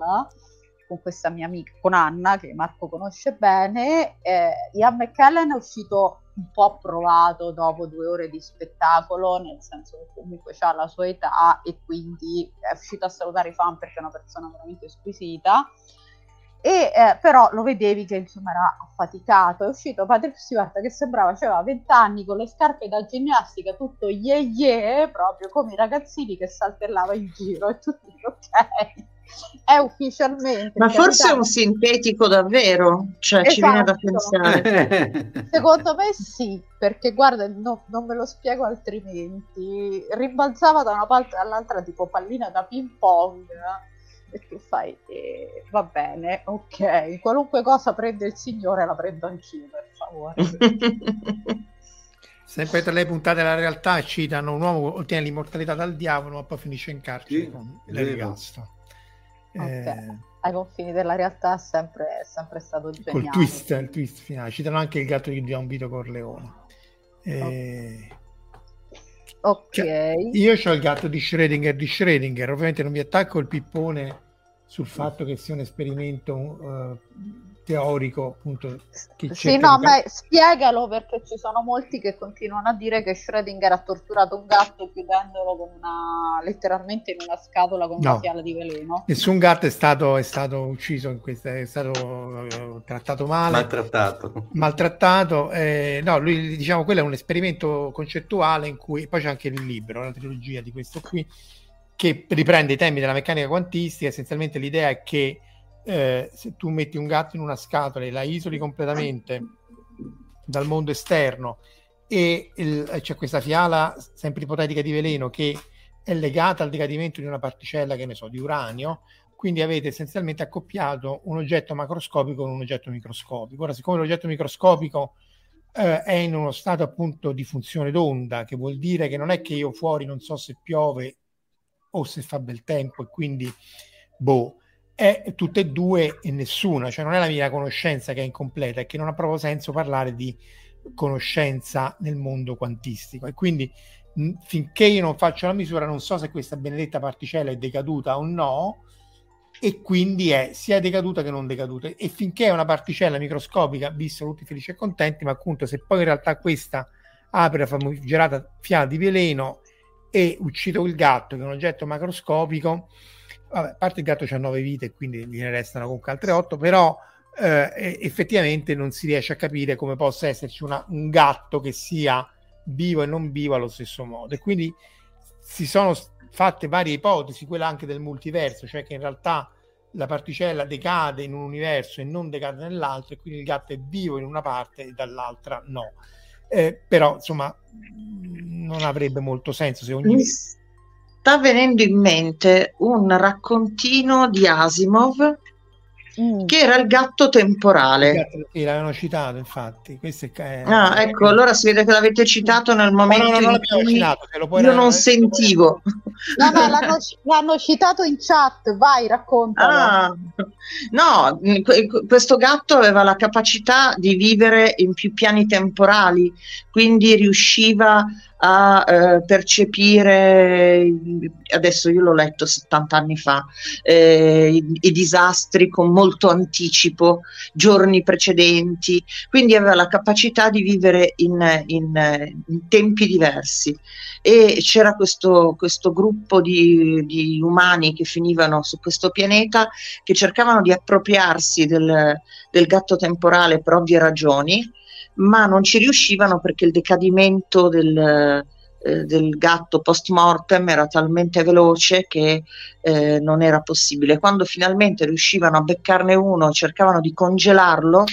con questa mia amica, con Anna, che Marco conosce bene, eh, Ian McKellen è uscito un po' provato dopo due ore di spettacolo, nel senso che comunque ha la sua età e quindi è uscito a salutare i fan perché è una persona veramente squisita. E eh, però lo vedevi che insomma era affaticato. È uscito Patrick Stewart che sembrava aveva 20 anni con le scarpe da ginnastica, tutto ye ye, proprio come i ragazzini che saltellava in giro e tutti ok è ufficialmente. Ma forse è un sintetico davvero, cioè esatto. ci viene da esatto. pensare. Secondo me sì, perché guarda, no, non me lo spiego altrimenti. Rimbalzava da una parte all'altra tipo pallina da ping pong. E tu fai, eh, va bene, ok, qualunque cosa prende il Signore la prendo anch'io, per favore. Sempre tra le puntate della realtà citano un uomo ottiene l'immortalità dal diavolo, ma poi finisce in carcere sì, con l'ergastolo. Okay. Eh, ai confini della realtà è sempre, è sempre stato geniale. Col twist, il twist finale. Citano anche il gatto di Gian Vito Corleone. Eh, ok. Cioè, io ho il gatto di Schrödinger di Schrödinger. Ovviamente non vi attacco il pippone sul fatto che sia un esperimento uh, teorico appunto che sì no ma spiegalo perché ci sono molti che continuano a dire che Schrödinger ha torturato un gatto chiudendolo con una letteralmente in una scatola con no. una fiala di veleno. Nessun gatto è stato, è stato ucciso in questa è stato uh, trattato male. Maltrattato. Maltrattato eh, no lui diciamo quello è un esperimento concettuale in cui poi c'è anche il libro la trilogia di questo qui che riprende i temi della meccanica quantistica. Essenzialmente l'idea è che eh, se tu metti un gatto in una scatola e la isoli completamente dal mondo esterno e il, c'è questa fiala sempre ipotetica di veleno che è legata al decadimento di una particella, che ne so, di uranio, quindi avete essenzialmente accoppiato un oggetto macroscopico con un oggetto microscopico. Ora, siccome l'oggetto microscopico eh, è in uno stato appunto di funzione d'onda, che vuol dire che non è che io fuori non so se piove o se fa bel tempo e quindi boh, è tutte e due e nessuna, cioè non è la mia conoscenza che è incompleta, è che non ha proprio senso parlare di conoscenza nel mondo quantistico. E quindi mh, finché io non faccio la misura non so se questa benedetta particella è decaduta o no e quindi è sia decaduta che non decaduta. E finché è una particella microscopica visto tutti felici e contenti ma appunto se poi in realtà questa apre la famigerata fiala di veleno e uccido il gatto che è un oggetto macroscopico vabbè, a parte il gatto ha nove vite, quindi gliene restano comunque altre otto, però eh, effettivamente non si riesce a capire come possa esserci una, un gatto che sia vivo e non vivo allo stesso modo. E quindi si sono fatte varie ipotesi, quella anche del multiverso, cioè che in realtà la particella decade in un universo e non decade nell'altro, e quindi il gatto è vivo in una parte e dall'altra no. Eh, però insomma non avrebbe molto senso se ogni sta venendo in mente un raccontino di Asimov Mm. che era il gatto temporale. Sì, l'avevano citato, infatti. Questo è... Ah, ecco, allora si vede che l'avete citato nel momento no, no, no, in cui citato, io non sentivo. No, no, l'hanno, l'hanno, citato in chat, vai, racconta. Ah, no, questo gatto aveva la capacità di vivere in più piani temporali, quindi riusciva a eh, percepire, adesso io l'ho letto 70 anni fa, eh, i, i, disastri con molto anticipo, giorni precedenti, quindi aveva la capacità di vivere in, in, in tempi diversi. E c'era questo, questo gruppo di, di, umani che finivano su questo pianeta che cercavano di appropriarsi del, del gatto temporale per ovvie ragioni ma non ci riuscivano perché il decadimento del, eh, del gatto post mortem era talmente veloce che eh, non era possibile. Quando finalmente riuscivano a beccarne uno, cercavano di congelarlo,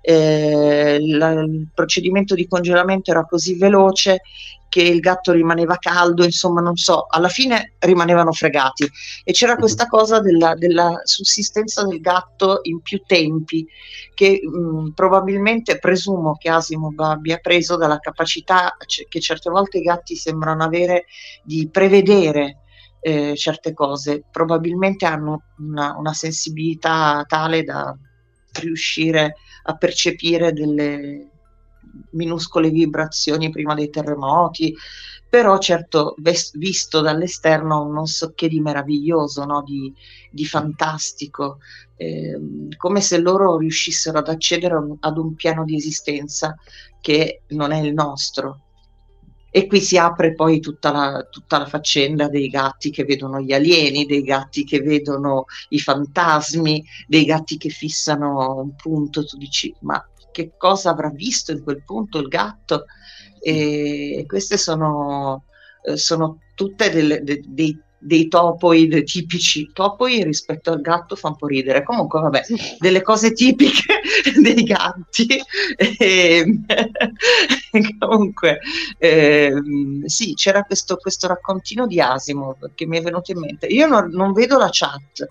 eh, la, il procedimento di congelamento era così veloce che il gatto rimaneva caldo, insomma, non so, alla fine rimanevano fregati. E c'era mhm. questa cosa della, della sussistenza del gatto in più tempi, che mh, mm, probabilmente presumo che Asimov abbia preso dalla capacità c- che certe volte i gatti sembrano avere di prevedere eh, certe cose. Probabilmente hanno una, una sensibilità tale da riuscire a percepire delle minuscole vibrazioni prima dei terremoti, però certo ves- visto dall'esterno non so che di meraviglioso, no? di, di, fantastico, eh, come se loro riuscissero ad accedere ad un piano di esistenza che non è il nostro. E qui si apre poi tutta la, tutta la, faccenda dei gatti che vedono gli alieni, dei gatti che vedono i fantasmi, dei gatti che fissano un punto, tu dici ma che cosa avrà visto in quel punto il gatto? E queste sono, eh, sono tutte delle, de, dei dei topoid tipici. Topoid rispetto al gatto fa un po' ridere. Comunque, vabbè, delle cose tipiche dei gatti. E, comunque, eh, sì, c'era questo, questo, raccontino di Asimov che mi è venuto in mente. Io non, non vedo la chat,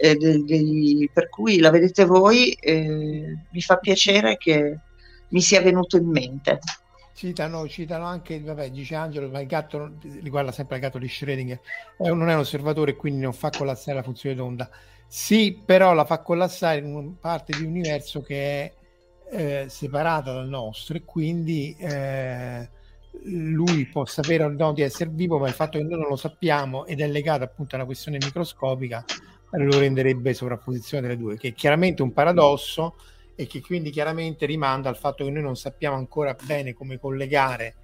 eh, de, de, per cui la vedete voi. Eh, mi fa piacere che mi sia venuto in mente. Citano, citano anche, vabbè, dice Angelo, ma il gatto riguarda sempre il gatto di Schrödinger, eh, non è un osservatore quindi non fa collassare la funzione d'onda. Sì, però la fa collassare in una parte di universo che è eh, separata dal nostro e quindi eh, lui può sapere o no di essere vivo, ma il fatto che noi non lo sappiamo ed è legato appunto a una questione microscopica lo renderebbe sovrapposizione delle due, che è chiaramente un paradosso e che quindi chiaramente rimanda al fatto che noi non sappiamo ancora bene come collegare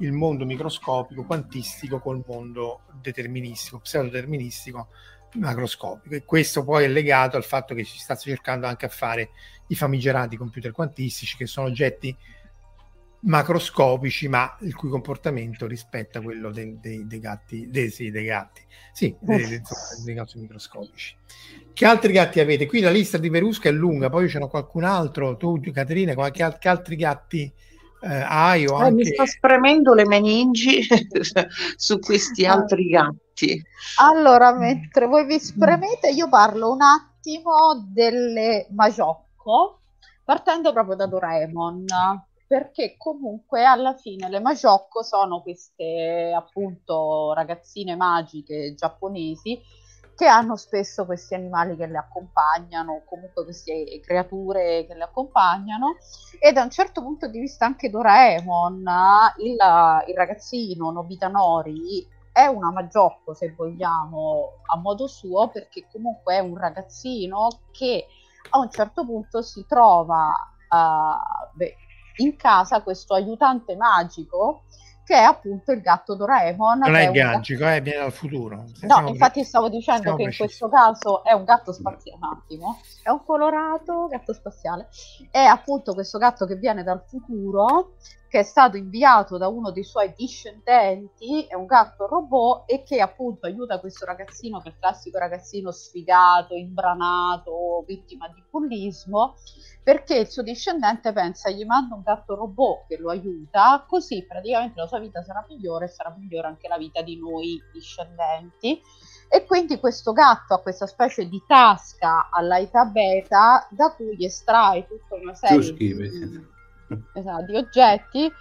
il mondo microscopico quantistico col mondo deterministico, pseudodeterministico macroscopico. E questo poi è legato al fatto che si sta cercando anche a fare i famigerati computer quantistici che sono oggetti macroscopici ma il cui comportamento rispetta quello dei, dei, dei gatti dei, sì, dei gatti. Sì, dei, dei, gatti microscopici. Che altri gatti avete? qui la lista di Verusca è lunga poi ce n'è qualcun altro. Tu Caterina qualche, che altri gatti eh, hai o eh, anche... mi sto spremendo le meningi su questi altri gatti. Allora mentre voi vi spremete io parlo un attimo delle Majocco partendo proprio da Doraemon perché comunque alla fine le Majocco sono queste appunto ragazzine magiche giapponesi che hanno spesso questi animali che le accompagnano, comunque queste creature che le accompagnano. E da un certo punto di vista anche Doraemon, il, il ragazzino Nobita Nori è una Majocco se vogliamo a modo suo perché comunque è un ragazzino che a un certo punto si trova uh, beh, in casa questo aiutante magico che è appunto il gatto Doraemon. Non è, è magico, gatto... eh, viene dal futuro. No, infatti stavo dicendo che precisi. in questo caso è un gatto spaziale, un attimo, è un colorato gatto spaziale. È appunto questo gatto che viene dal futuro, che è stato inviato da uno dei suoi discendenti, è un gatto robot e che appunto aiuta questo ragazzino, che è il classico ragazzino sfigato, imbranato, vittima di bullismo, perché il suo discendente pensa gli manda un gatto robot che lo aiuta, così praticamente la sua vita sarà migliore e sarà migliore anche la vita di noi discendenti. E quindi questo gatto ha questa specie di tasca all'aita beta da cui estrae tutta una serie di, esatto, di oggetti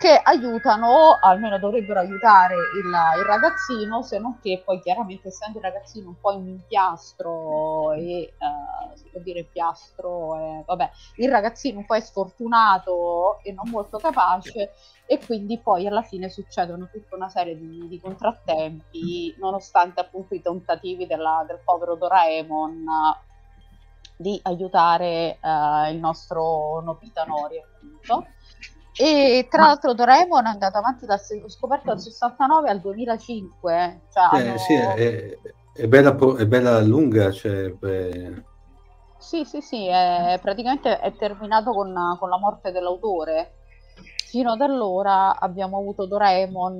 che aiutano, almeno dovrebbero aiutare il, il, ragazzino, se non che poi chiaramente essendo il ragazzino un po' in impiastro e uh, si può dire piastro, eh, vabbè, il ragazzino un po' è sfortunato e non molto capace e quindi poi alla fine succedono tutta una serie di, di contrattempi, nonostante appunto i tentativi della, del povero Doraemon di aiutare uh, il nostro Nobita Nori appunto e tra l'altro Doraemon è andato avanti dal scoperto dal 69 al 2005. Cioè eh, hanno... sì, è, è, bella, è, bella, lunga. Cioè, beh... Sì, sì, sì, è, praticamente è terminato con, con la morte dell'autore. Fino ad allora abbiamo avuto Doraemon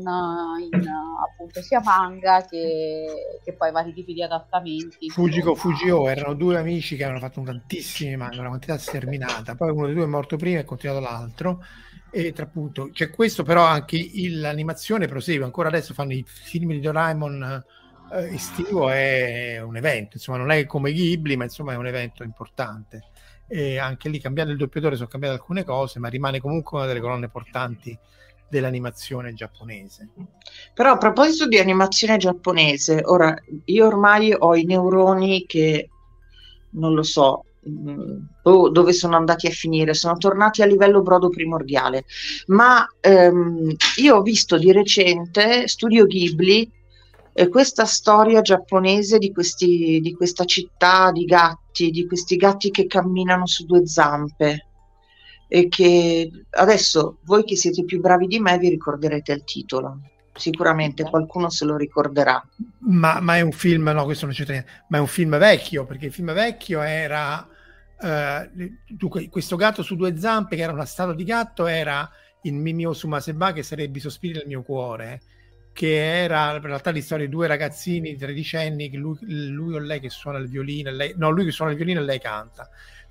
in appunto sia manga che, che poi vari tipi di adattamenti. Fujiko Fujio erano due amici che avevano fatto tantissimi manga, una quantità sterminata. Poi uno dei due è morto prima e è continuato l'altro e tra appunto c'è questo, però anche il, l'animazione prosegue. Ancora adesso fanno i film di Doraemon eh, estivo, è un evento, insomma, non è come Ghibli, ma insomma è un evento importante. E anche lì cambiando il doppiatore sono cambiate alcune cose, ma rimane comunque una delle colonne portanti dell'animazione giapponese. Però a proposito di animazione giapponese, ora io ormai ho i neuroni che non lo so, oh, dove sono andati a finire, sono tornati a livello brodo primordiale. Ma ehm, io ho visto di recente Studio Ghibli eh, questa storia giapponese di, questi, di questa città di gatti, di questi gatti che camminano su due zampe. E che adesso voi che siete più bravi di me vi ricorderete il titolo sicuramente qualcuno se lo ricorderà. Ma, ma, è un film, no, questo non c'è niente, ma è un film vecchio, perché il film vecchio era uh, questo gatto su due zampe, che era una statua di gatto, era il Mimio Sumaseba, che sarebbe sospiri del mio cuore, che era in realtà la storia di due ragazzini tredicenni, lui, lui o lei che suona il violino, lei, no, lui che suona il violino e lei canta.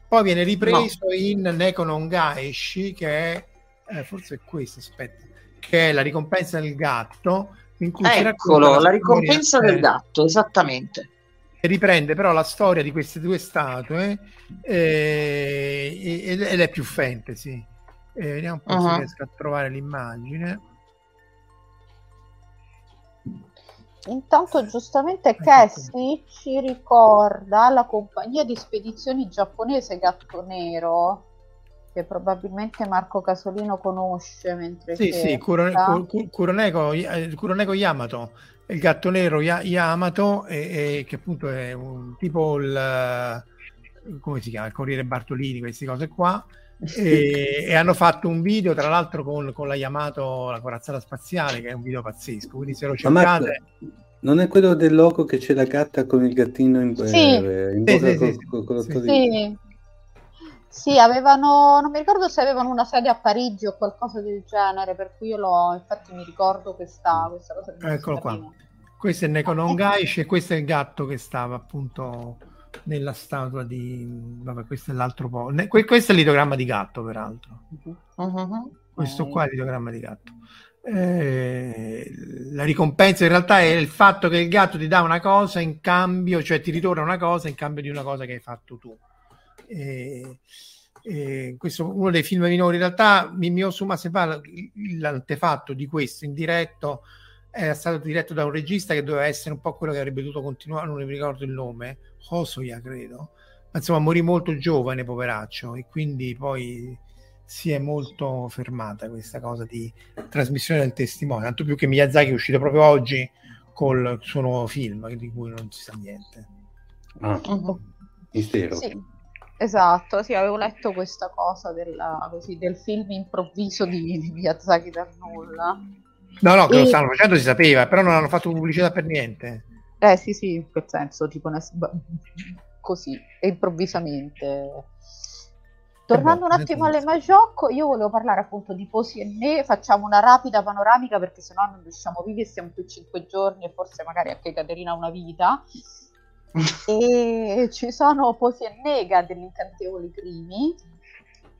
Poi viene ripreso no. in Neko non Gaeshi, che è, eh, forse è questo, aspetta, che è la ricompensa del gatto. In cui Eccolo, la, la ricompensa del gatto, esattamente. Riprende però la storia di queste due statue eh, ed è più fantasy. Eh, vediamo un po' uh-huh. se riesco a trovare l'immagine. Intanto giustamente Cassie ci ricorda la compagnia di spedizioni giapponese Gatto Nero che probabilmente Marco Casolino conosce mentre sì, sì, Kuroneko, Kuroneko, Kuroneko Yamato il gatto nero Yamato, e, e, che appunto è un tipo il come si chiama? Il Corriere Bartolini, queste cose qua. E, e, hanno fatto un video tra l'altro con, con la Yamato la corazzata spaziale che è un video pazzesco. Quindi se lo cercate non è quello del loco che c'è la gatta con il gattino in, sì. eh, in sì, sì, con, con sì, sì. sì, avevano non mi ricordo se avevano una sede a Parigi o qualcosa del genere per cui io l'ho infatti mi ricordo questa, questa cosa eccolo qua. Questo è Neko Nongaishi e questo è il gatto che stava appunto nella statua di... Vabbè, questo è l'altro po'. questo è l'idogramma di gatto, peraltro. Uh-huh. Questo qua è l'idogramma di gatto. Eh, la ricompensa in realtà è il fatto che il gatto ti dà una cosa in cambio, cioè ti ritorna una cosa in cambio di una cosa che hai fatto tu. Eh, eh, questo è uno dei film minori. In realtà, Mimio Suma Sepa, l'antefatto di questo in diretto era stato diretto da un regista che doveva essere un po' quello che avrebbe dovuto continuare, non mi ricordo il nome, Hosoya credo, ma insomma morì molto giovane, poveraccio, e quindi poi si è molto fermata questa cosa di trasmissione del testimone, tanto più che Miyazaki è uscito proprio oggi col suo nuovo film di cui non si sa niente. Ah, uh-huh. mistero. Sì, esatto, sì, avevo letto questa cosa della, così, del film improvviso di, di Miyazaki dal nulla. No, no, che e... lo stanno facendo si sapeva, però non hanno fatto pubblicità per niente. Eh sì, sì, in quel senso, tipo una... così, improvvisamente. Tornando un attimo alle Majocco, io volevo parlare appunto di Posi e Ne, facciamo una rapida panoramica perché sennò non riusciamo vivi e siamo qui cinque giorni e forse magari anche Caterina una vita. e ci sono Posi e Nega degli incantevoli crimi,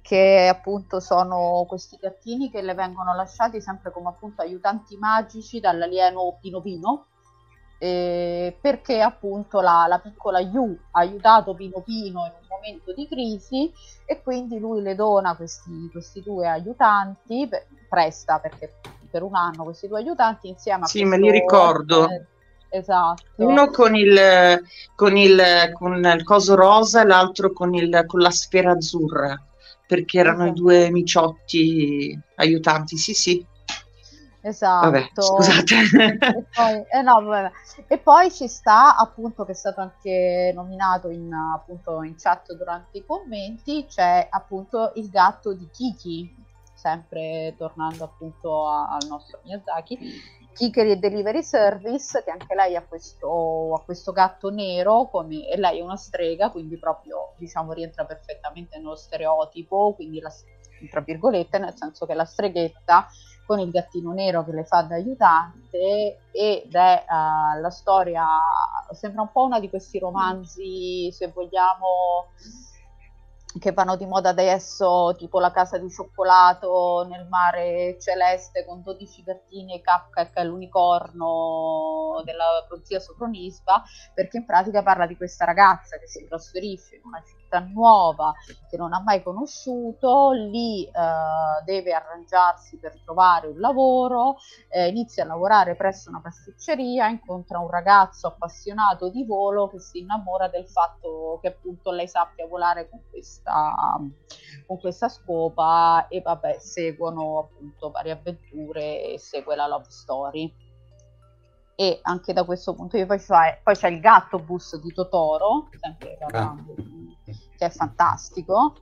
che appunto sono questi gattini che le vengono lasciati sempre come appunto aiutanti magici dall'alieno Pino Pino eh, perché appunto la, la, piccola Yu ha aiutato Pino Pino in un momento di crisi e quindi lui le dona questi, questi due aiutanti, per, presta perché per un anno questi due aiutanti insieme a... Sì, me li ricordo. Eh, esatto. Uno con il, con, il, con il coso rosa e l'altro con, il, con la sfera azzurra, perché erano esatto. i due miciotti aiutanti, sì sì. Esatto. Vabbè, scusate. E poi, eh no, e poi, ci sta appunto che è stato anche nominato in, appunto, in chat durante i commenti, c'è appunto il gatto di Kiki, sempre tornando appunto a, al nostro Miyazaki, Kikeri Delivery Service, che anche lei ha questo, ha questo gatto nero, come, e lei è una strega, quindi proprio diciamo rientra perfettamente nello stereotipo, quindi la, tra virgolette, nel senso che la streghetta con il gattino nero che le fa da aiutante ed è uh, la storia, sembra un po' una di questi romanzi, se vogliamo, che vanno di moda adesso, tipo La casa di cioccolato nel mare celeste con 12 gattini e che è l'unicorno della prozia Sofronisba, perché in pratica parla di questa ragazza che si trasferisce in una città nuova che non ha mai conosciuto, lì eh, deve arrangiarsi per trovare un lavoro, eh, inizia a lavorare presso una pasticceria, incontra un ragazzo appassionato di volo che si innamora del fatto che appunto lei sappia volare con questa, con questa scopa e vabbè seguono appunto varie avventure e segue la love story. E anche da questo punto di vista poi c'è, il gatto bus di Totoro sempre parlando ah che è fantastico.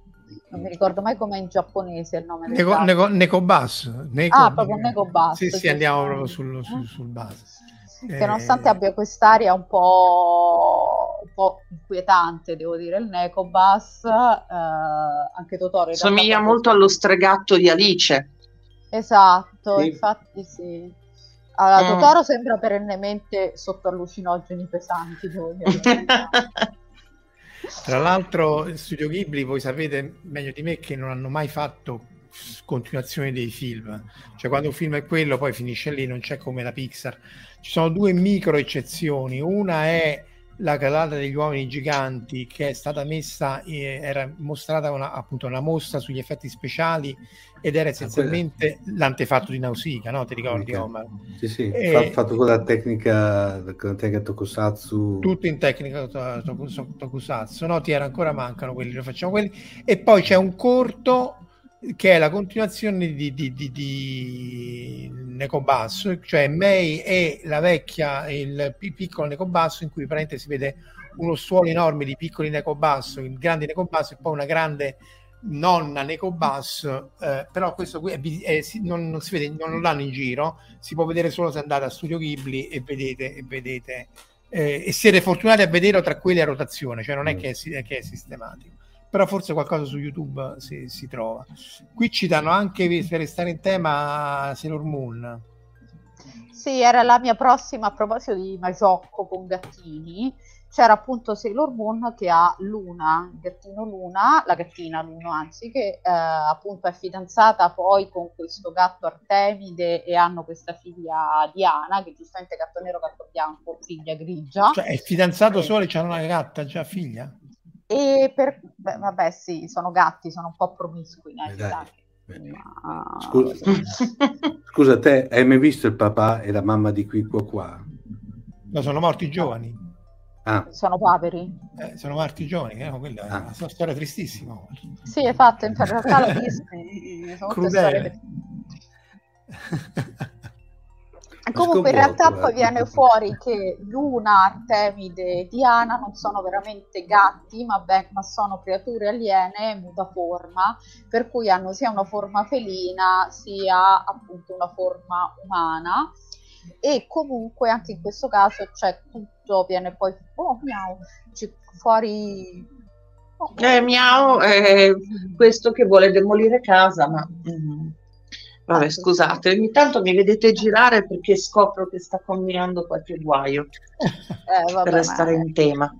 Non mi ricordo mai com'è in giapponese il nome Neko, del Neko, Neko Bus. Neko, ah, proprio Neko Bus. Sì, sì, andiamo proprio sul, sul, sul bus. Che eh... nonostante abbia quest'aria un po', un po' inquietante, devo dire, il Neko Bus, eh, anche Totoro... Somiglia molto allo stregatto di Alice. Esatto, sì. infatti sì. Allora, mm. Totoro sembra perennemente sotto allucinogeni pesanti, devo dire. Tra l'altro, Studio Ghibli, voi sapete meglio di me che non hanno mai fatto continuazione dei film. Cioè, quando un film è quello, poi finisce lì, non c'è come la Pixar. Ci sono due micro eccezioni. Una è la calata degli uomini giganti che è stata messa, eh, era mostrata una, appunto una mostra sugli effetti speciali ed era ah, essenzialmente ah, l'antefatto di Nausicaa, no? Ti ricordi Omar? Sì, sì, e... fatto con la tecnica, con la tecnica Tokusatsu. Tutto in tecnica Tokusatsu, no? Ti era ancora mancano quelli, lo facciamo quelli. E poi c'è un corto che è la continuazione di, di, di, di Necobasso, cioè May e la vecchia, il piccolo Necobasso, in cui praticamente si vede uno stuolo enorme di piccoli Necobasso, il grande Necobasso e poi una grande nonna Necobasso, eh, però questo qui è, è, non, non, si vede, non lo danno in giro, si può vedere solo se andate a Studio Ghibli e vedete, e, vedete eh, e siete fortunati a vederlo tra quelli a rotazione, cioè non è mm. che è, che è sistematico però forse qualcosa su YouTube si, si trova. Qui ci danno anche, per restare in tema, Sailor Moon. Sì, era la mia prossima a proposito di Magiocco con gattini. C'era appunto Sailor Moon che ha Luna, il gattino Luna, la gattina Luna anzi, che eh, appunto è fidanzata poi con questo gatto Artemide e hanno questa figlia Diana, che giustamente è gatto nero, gatto bianco, figlia grigia. Cioè è fidanzato e... solo e c'ha una gatta già figlia? E per, beh, vabbè, sì, sono gatti, sono un po' promiscui. Eh, Ma... Scusa, scusa, te hai mai visto il papà e la mamma di qui qua qua? No, sono morti giovani. Ah. Sono poveri. Eh, sono morti giovani, eh? quella ah. è una storia tristissima. Sì, esatto, in realtà visto. Sono Crudele. Comunque in realtà poi viene fuori che Luna, Artemide e Diana non sono veramente gatti, ma, ben, ma sono creature aliene mutaforma, per cui hanno sia una forma felina sia appunto una forma umana. E comunque anche in questo caso c'è tutto, viene poi oh, miau, fuori Oh, eh, miau è questo che vuole demolire casa, ma mm, Vabbè, scusate, ogni tanto mi vedete girare perché scopro che sta combinando qualche guaio eh, vabbè, per restare ma... in tema.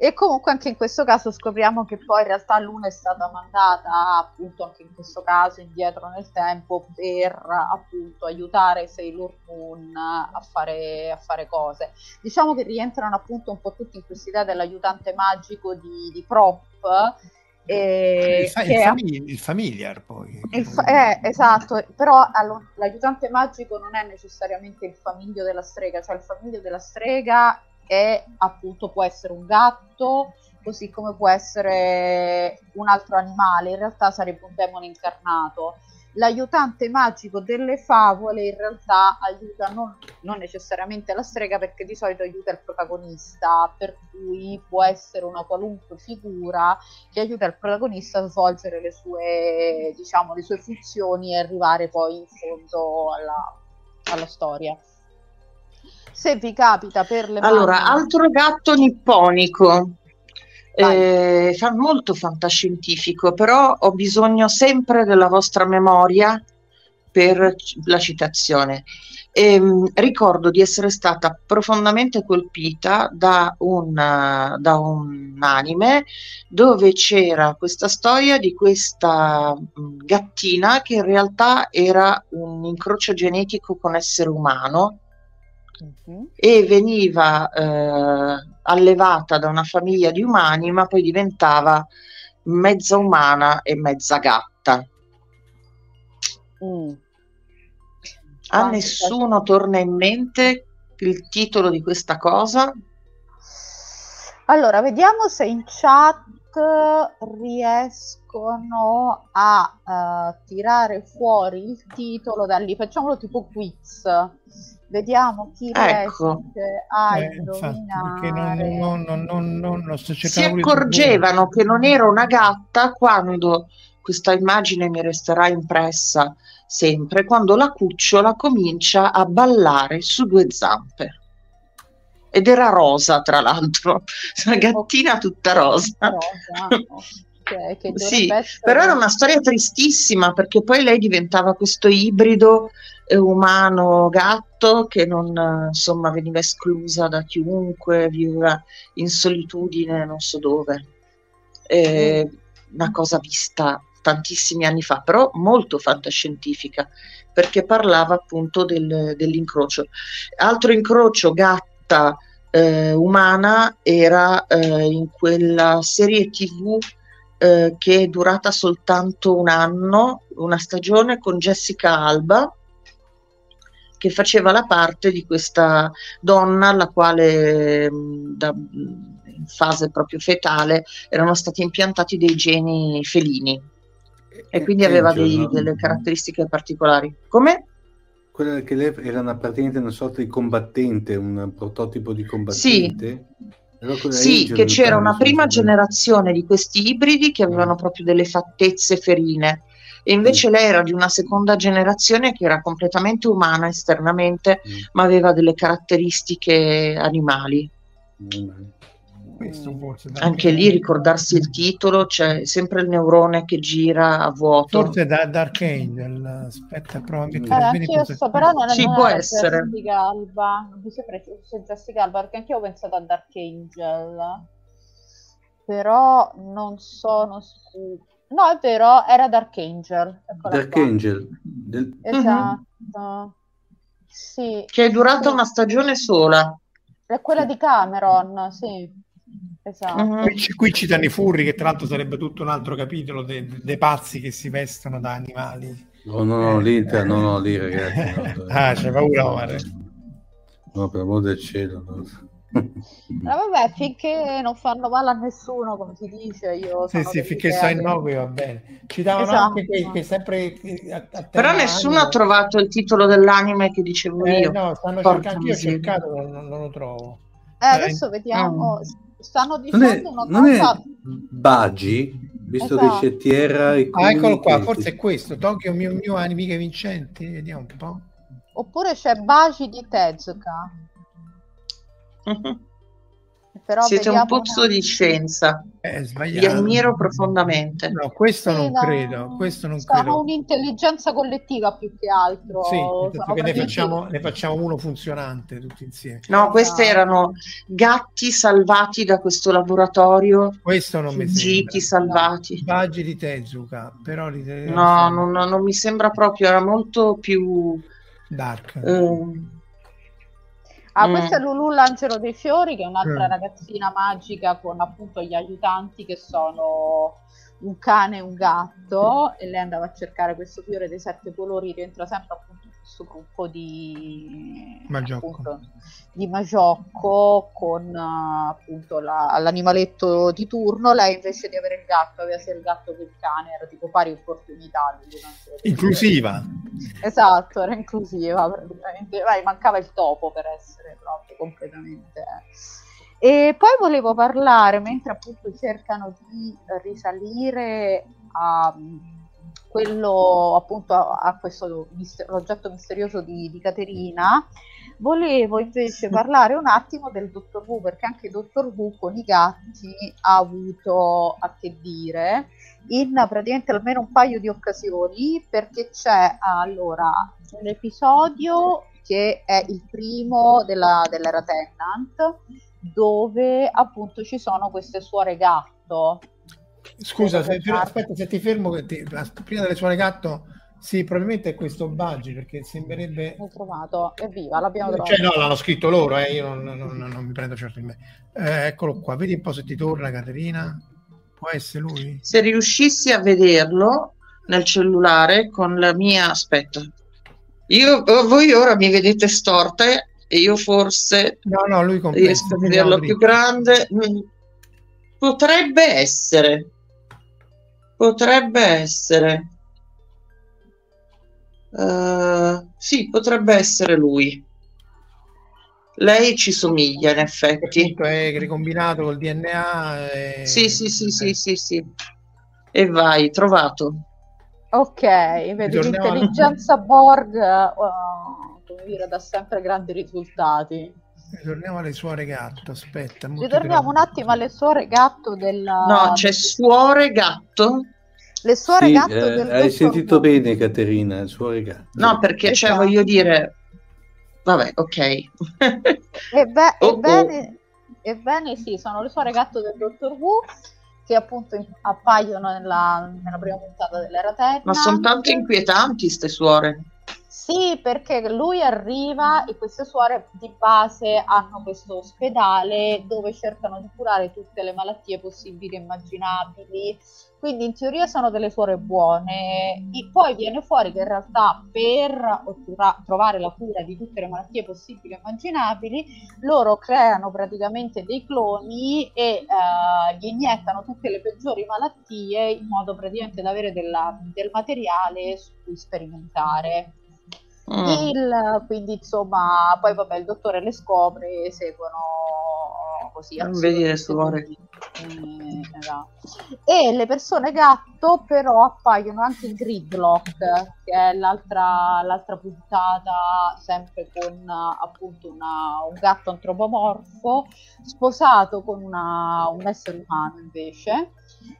E comunque anche in questo caso scopriamo che poi in realtà l'una è stata mandata appunto anche in questo caso indietro nel tempo per appunto aiutare Sailor Moon a fare, a fare cose. Diciamo che rientrano appunto un po' tutti in questa idea dell'aiutante magico di, di Prop eh, il, fa- il, famig- il, familiar poi. Il fa- eh, esatto, però allo- l'aiutante magico non è necessariamente il famiglio della strega, cioè il famiglio della strega è appunto può essere un gatto, così come può essere un altro animale, in realtà sarebbe un demone incarnato l'aiutante magico delle favole in realtà aiuta non, non, necessariamente la strega perché di solito aiuta il protagonista, per cui può essere una qualunque figura che aiuta il protagonista a svolgere le sue, diciamo, le sue funzioni e arrivare poi in fondo alla, alla storia. Se vi capita per le Allora, mani... altro gatto nipponico eh, fa molto fantascientifico, però ho bisogno sempre della vostra memoria per la citazione. E, ehm, ricordo di essere stata profondamente colpita da un, da un anime dove c'era questa storia di questa mm, gattina che in realtà era un incrocio genetico con essere umano uh-huh. e veniva eh, allevata da una famiglia di umani, ma poi diventava mezza umana e mezza gatta. Mm. A ah, nessuno torna in mente il titolo di questa cosa? Allora, vediamo se in chat riescono a uh, tirare fuori il titolo da lì. Facciamolo tipo quiz. Vediamo chi ecco. riesce a eh, indovinare. Non, non, non, si accorgevano che non era una gatta quando questa immagine mi resterà impressa sempre, quando la cucciola comincia a ballare su due zampe. Ed era rosa, tra l'altro, una gattina tutta rosa. rosa. Okay, sì, essere... però era una storia tristissima perché poi lei diventava questo ibrido eh, umano-gatto che non insomma veniva esclusa da chiunque, viveva in solitudine non so dove. Eh. Una cosa vista tantissimi anni fa, però molto fantascientifica perché parlava appunto del, dell'incrocio. Altro incrocio gatta eh, umana era eh, in quella serie tv eh, che è durata soltanto un anno, una stagione con Jessica Alba, che faceva la parte di questa donna alla quale mm, da, in fase proprio fetale erano stati impiantati dei geni felini. e quindi aveva dei, delle caratteristiche particolari. Come? Quella che lei era una, praticamente una sorta di combattente, un prototipo di combattente. Sì, sì che c'era una prima generazione di questi ibridi che avevano mm. proprio delle fattezze ferine e invece mm. lei era di una seconda generazione che era completamente umana esternamente, mm. ma aveva delle caratteristiche animali. Mm. Anche lì ricordarsi il titolo, c'è sempre il neurone che gira a vuoto. Forse da Dark Angel, aspetta, prova a mettere eh, anche io sto, però non, sì, non può essere. Jessica Alba, non mi sembra fosse Jessica Alba, perché anche io ho pensato a Dark Angel, però non sono sicura. No, è vero, era Dark Angel. Eccola Dark qua. Angel. Del... Esatto. Mm-hmm. Sì. Che è durata sì. una stagione sola. È quella di Cameron, sì. Esatto. Uh-huh. Qui, qui citano i furri, che tra l'altro sarebbe tutto un altro capitolo dei, dei pazzi che si vestono da animali. No, no, no, lì, no, no, lì ragazzi. No, ah, c'è paura, Omar. No, per amor del cielo. No. Ma vabbè, finché non fanno male a nessuno, come si dice, io Sì, sì, finché sono innocui va bene. Ci davano esatto. anche che, che sempre a, a Però nessuno anime. ha trovato il titolo dell'anime che dicevo eh, io. No, stanno cercando, io ho cercato, non, non, lo trovo. Eh, adesso eh, vediamo. Mm stanno dicendo non è, una cosa... Bagi, visto esatto. che c'è Tierra e ah, eccolo qua, forse è questo, Tokyo Mio Mio Animiche Vincenti, vediamo un po'. Oppure c'è Bagi di Tezuka. Però Siete un pozzo di scienza. È Vi ammiro profondamente. No, questo sì, non no, credo. Questo non credo. un'intelligenza collettiva più che altro. Sì, perché ne facciamo, ne facciamo, uno funzionante tutti insieme. No, esatto. questi erano gatti salvati da questo laboratorio. Questo non mi sembra. salvati. Baggi di Tezuka, però li No, non, non, mi sembra proprio, era molto più... Dark. Eh, Ah, mm. questa è Lulu l'angelo dei fiori, che è un'altra mm. ragazzina magica con appunto gli aiutanti che sono un cane e un gatto e lei andava a cercare questo fiore dei sette colori, rientra sempre appunto questo gruppo di Magiocco, appunto, di Magiocco con uh, appunto la, l'animaletto di turno, lei invece di avere il gatto aveva sia il gatto che il cane, era tipo pari opportunità. Inclusiva. Esatto, era inclusiva praticamente, Vai, mancava il topo per essere proprio completamente... Eh e poi volevo parlare, mentre appunto cercano di risalire a quello appunto a, a questo mister- l'oggetto misterioso di, di Caterina, volevo invece parlare un attimo del Dottor Who, perché anche il Dottor Who con i gatti ha avuto a che dire in praticamente almeno un paio di occasioni, perché c'è allora un episodio che è il primo della, dell'era Tennant dove appunto ci sono queste suore gatto. Scusa, se ti, aspetta, se ti fermo, ti, prima delle suore gatto, sì, probabilmente è questo Baggi perché sembrerebbe. L'ho trovato, evviva, l'abbiamo trovato. Cioè, no, l'hanno scritto loro, eh, io non, non, non, non, mi prendo certo in me. Eh, eccolo qua, vedi un po' se ti torna, Caterina. Può essere lui? Se riuscissi a vederlo nel cellulare con la mia. Aspetta, io, voi ora mi vedete storta e io forse no, no, lui riesco a vederlo più grande. Mm. Potrebbe essere, potrebbe essere. Uh, sì, potrebbe essere lui. Lei ci somiglia in effetti. È ricombinato col DNA. E... Sì, sì, sì, sì, sì, sì. E vai, trovato. Ok, vedi l'intelligenza Borg. Uh come dire, dà sempre grandi risultati. Ritorniamo alle suore gatto, aspetta. Ritorniamo un attimo alle suore gatto della... No, c'è suore gatto? Le suore sì, gatto eh, del Hai sentito bene Caterina, suore gatto. No, perché cioè esatto. voglio dire... Vabbè, ok. Ebbe, oh, ebbene, oh. ebbene sì, sono le suore gatto del Dottor Who che appunto appaiono nella, nella prima puntata dell'era Terra. Ma sono tanto inquietanti queste suore. Sì, perché lui arriva e queste suore di base hanno questo ospedale dove cercano di curare tutte le malattie possibili e immaginabili. Quindi in teoria sono delle suore buone. E poi viene fuori che in realtà per trovare la cura di tutte le malattie possibili e immaginabili, loro creano praticamente dei cloni e uh, gli iniettano tutte le peggiori malattie in modo praticamente da avere della, del materiale su cui sperimentare. Mm. Il, quindi insomma, poi vabbè, il dottore le scopre, seguono così. Non vedi le suore. Eh, esatto. E le persone gatto però appaiono anche in Gridlock, che è l'altra, l'altra puntata, sempre con appunto una, un gatto antropomorfo, sposato con una, un essere umano invece.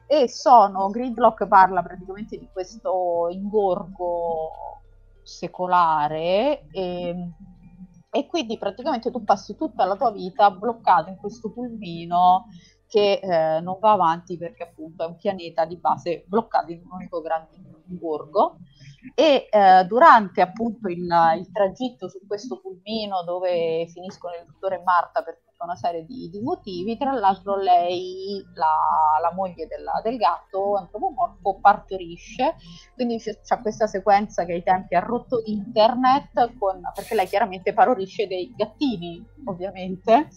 E sono, Gridlock parla praticamente di questo ingorgo secolare e, e quindi praticamente tu passi tutta la tua vita bloccato in questo pulmino che eh, non va avanti perché appunto è un pianeta di base bloccato in un unico grande borgo. E eh, durante appunto il, il, tragitto su questo pulmino dove finiscono il dottore e Marta per tutta una serie di, di motivi, tra l'altro lei, la, la moglie della, del gatto antropomorfo, partorisce, quindi c'è, c'è, questa sequenza che ai tempi ha rotto internet con, perché lei chiaramente partorisce dei gattini ovviamente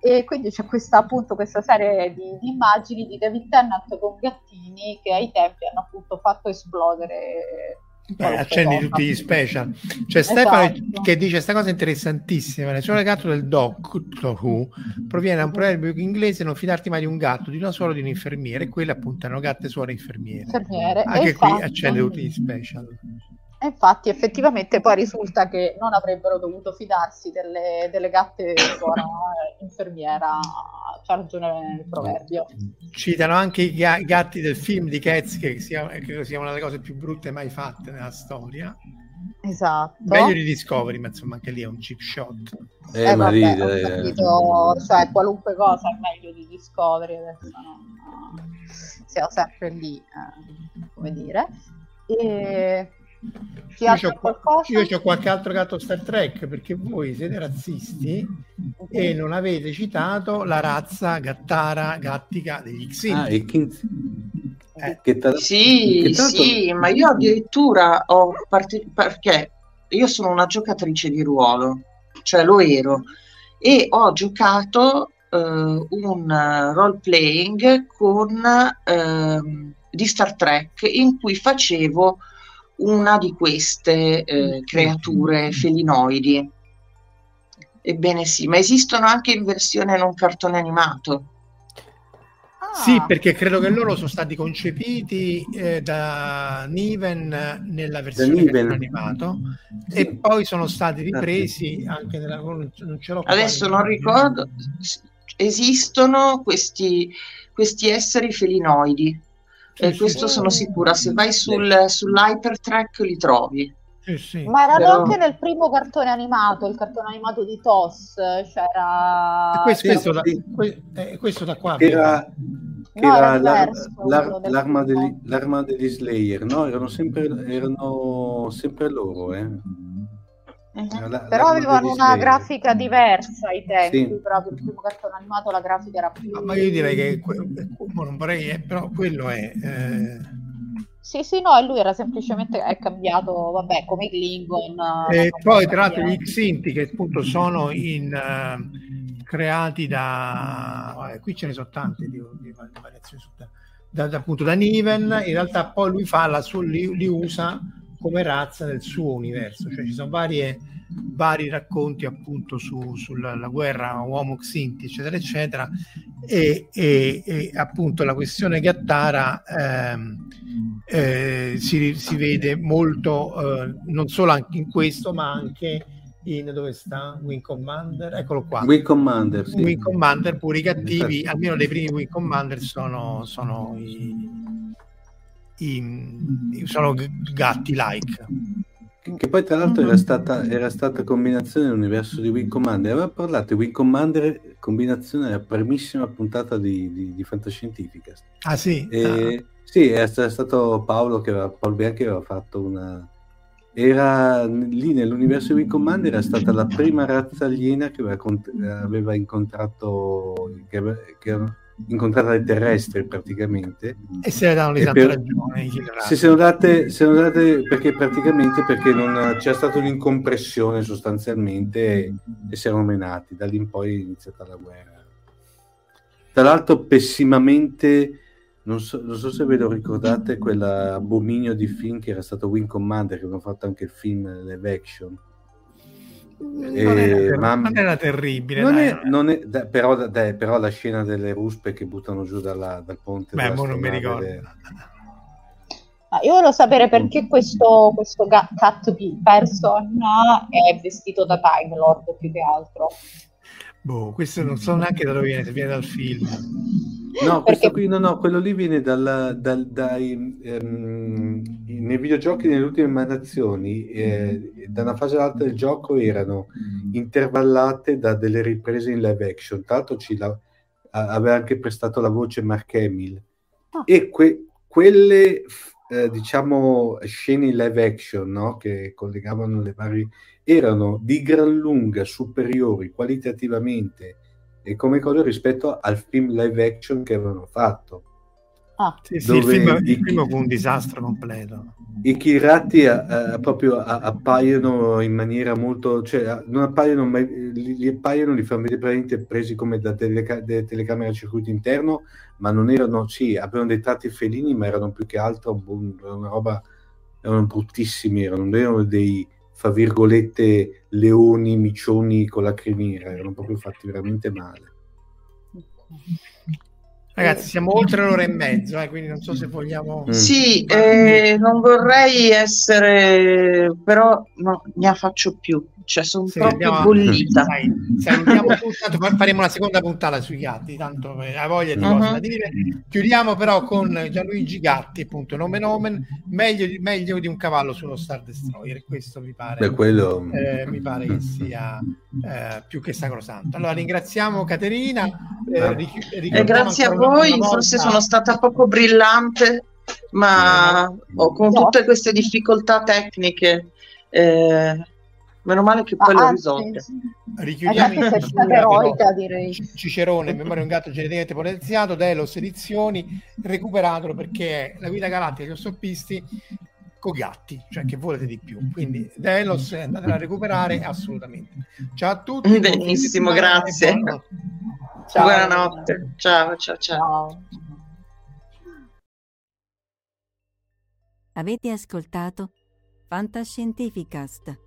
e quindi c'è questa appunto questa serie di, di, immagini di David Tennant con gattini che ai tempi hanno appunto fatto esplodere Beh, accendi tutti gli special. C'è esatto. Stefano che dice questa cosa interessantissima. Nel suo legato del Doctor Who proviene da un proverbio inglese non fidarti mai di un gatto, di una suora o di un infermiere. E quelle appunto erano gatte, suore infermiere. infermiere. Anche qui accende tutti gli special. E infatti effettivamente poi risulta che non avrebbero dovuto fidarsi delle, delle gatte suora infermiera, c'ha ragione il proverbio. Citano anche i gatti del film di Cats che sia, credo sia una delle cose più brutte mai fatte nella storia. Esatto. Meglio di Discovery, ma insomma anche lì è un chip shot. Eh, eh vabbè, ride, eh. capito, cioè qualunque cosa è meglio di Discovery, adesso no, siamo sempre lì, eh, come dire. E io ho, io ho qualche altro gatto Star Trek perché voi siete razzisti e non avete citato la razza gattara gattica degli Xindi. Ah, eh. che ta- sì, che tanto... sì, ma io addirittura ho part- perché io sono una giocatrice di ruolo, cioè lo ero, e ho giocato uh, un role playing con uh, di Star Trek in cui facevo una di queste eh, creature felinoidi. Ebbene sì, ma esistono anche in versione non cartone animato. Ah. Sì, perché credo che loro sono stati concepiti eh, da Niven nella versione Niven. animato sì. e poi sono stati ripresi anche nella... Non Adesso non ricordo, esistono questi, questi esseri felinoidi e questo sono sicura, se vai sul, sull'hypertrack li trovi. Sì, sì. Ma erano Però... anche nel primo cartone animato, il cartone animato di TOS, c'era... Questo, questo, da, eh, questo da qua. Era, no, era, era l'ar- l'ar- l'arma, degli, l'arma, degli, Slayer, no? Erano sempre, erano sempre loro, eh. Uh-huh. La, però avevano una grafica diversa ai tempi, sì. proprio il primo cartone animato la grafica era più... ma io direi che non vorrei, eh, però quello è... Eh... Sì, sì, no, lui era semplicemente è cambiato, vabbè, come i Klingon. E poi tra l'altro gli Xinti che appunto sono in, uh, creati da... Vabbè, qui ce ne sono tante di, di variazioni su, da, da, appunto da Niven, in realtà poi lui fa la sua, li, li usa come razza nel suo universo, cioè ci sono varie, vari racconti appunto su, sulla guerra uomo-xinti, eccetera, eccetera, e, e, e, appunto la questione Gattara ehm, eh, si, si, vede molto, eh, non solo anche in questo, ma anche in dove sta? Wing Commander, eccolo qua. Wing Commander, sì. Wing Commander, pure i cattivi, almeno dei primi Wing Commander sono, sono i i, sono gatti like. Che poi tra l'altro era stata, era stata combinazione nell'universo di Wing Commander. Aveva parlato di Wing Commander, combinazione della primissima puntata di, di, di Fantascientifica. Ah sì? E, ah. Sì, è stato Paolo che aveva, Paolo Bianchi aveva fatto una... era lì nell'universo di Wing Commander era stata la prima razza aliena che aveva, aveva incontrato che aveva, che incontrata dai terrestri praticamente. E se ne danno di tanta ragione se sono date, sono date perché praticamente perché non c'è stata un'incompressione sostanzialmente e, e si erano menati. Da lì in poi è iniziata la guerra. Tra l'altro pessimamente non so, non so se ve lo ricordate quell'abominio di film che era stato Wing Commander che abbiamo fatto anche il film live action non, era, ma, non era terribile non è, non è, da, però, da, però, la scena delle ruspe che buttano giù dalla, dal ponte beh non mi ricordo Ah, io volevo sapere perché questo, questo cat person è vestito da Time Lord più che altro. Boh, questo non so neanche da dove viene, se viene dal film. No, questo qui, no, no, quello lì viene dal, dal, dai, um, nei videogiochi, nelle ultime emanazioni, eh, da una fase all'altra del gioco erano intervallate da delle riprese in live action. Tra l'altro ci la, aveva anche prestato la voce Mark Hamill. Oh. E que, quelle, eh, diciamo, scene in live action, no? che collegavano le varie, erano di gran lunga superiori qualitativamente e come cosa rispetto al film live action che avevano fatto. Ah. Sì, sì, il, film, il film fu un disastro completo. I Kirati uh, proprio uh, appaiono in maniera molto, cioè non appaiono, ma li, li appaiono, li fanno vedere praticamente presi come da teleca- telecamere a circuito interno, ma non erano, sì, avevano dei tratti felini, ma erano più che altro una roba, erano bruttissimi, erano, erano dei, fra virgolette, leoni, micioni con la criniera, erano proprio fatti veramente male. Ragazzi, siamo oltre l'ora e mezzo, eh, quindi non so se vogliamo... Mm. Sì, eh, non vorrei essere, però no, ne faccio più cioè sono sì, proprio bollita. Sai, salutiamo tutto, faremo la seconda puntata sui gatti, tanto ha voglia di uh-huh. da dire. Chiudiamo però con Gianluigi Gatti, appunto, nome nomen, meglio, meglio di un cavallo sullo Star Destroyer, questo mi pare, Beh, quello... eh, mi pare che sia eh, più che sacrosanto. Allora ringraziamo Caterina, eh, ah. ric- eh, grazie a voi, forse sono stata poco brillante, ma oh, con tutte queste difficoltà tecniche eh, Meno male che poi ah, l'ho risolta. Richiudiamo in eroica, direi. Cicerone, memoria un gatto geneticamente potenziato, Delos edizioni, recuperatelo perché la guida galattica che ho soppisti con gatti, cioè che volete di più. Quindi Delos andatela a recuperare assolutamente. Ciao a tutti. Benissimo, grazie. Buonanotte. Ciao. Buonanotte. Ciao, ciao, ciao. Avete ascoltato Fantascientificast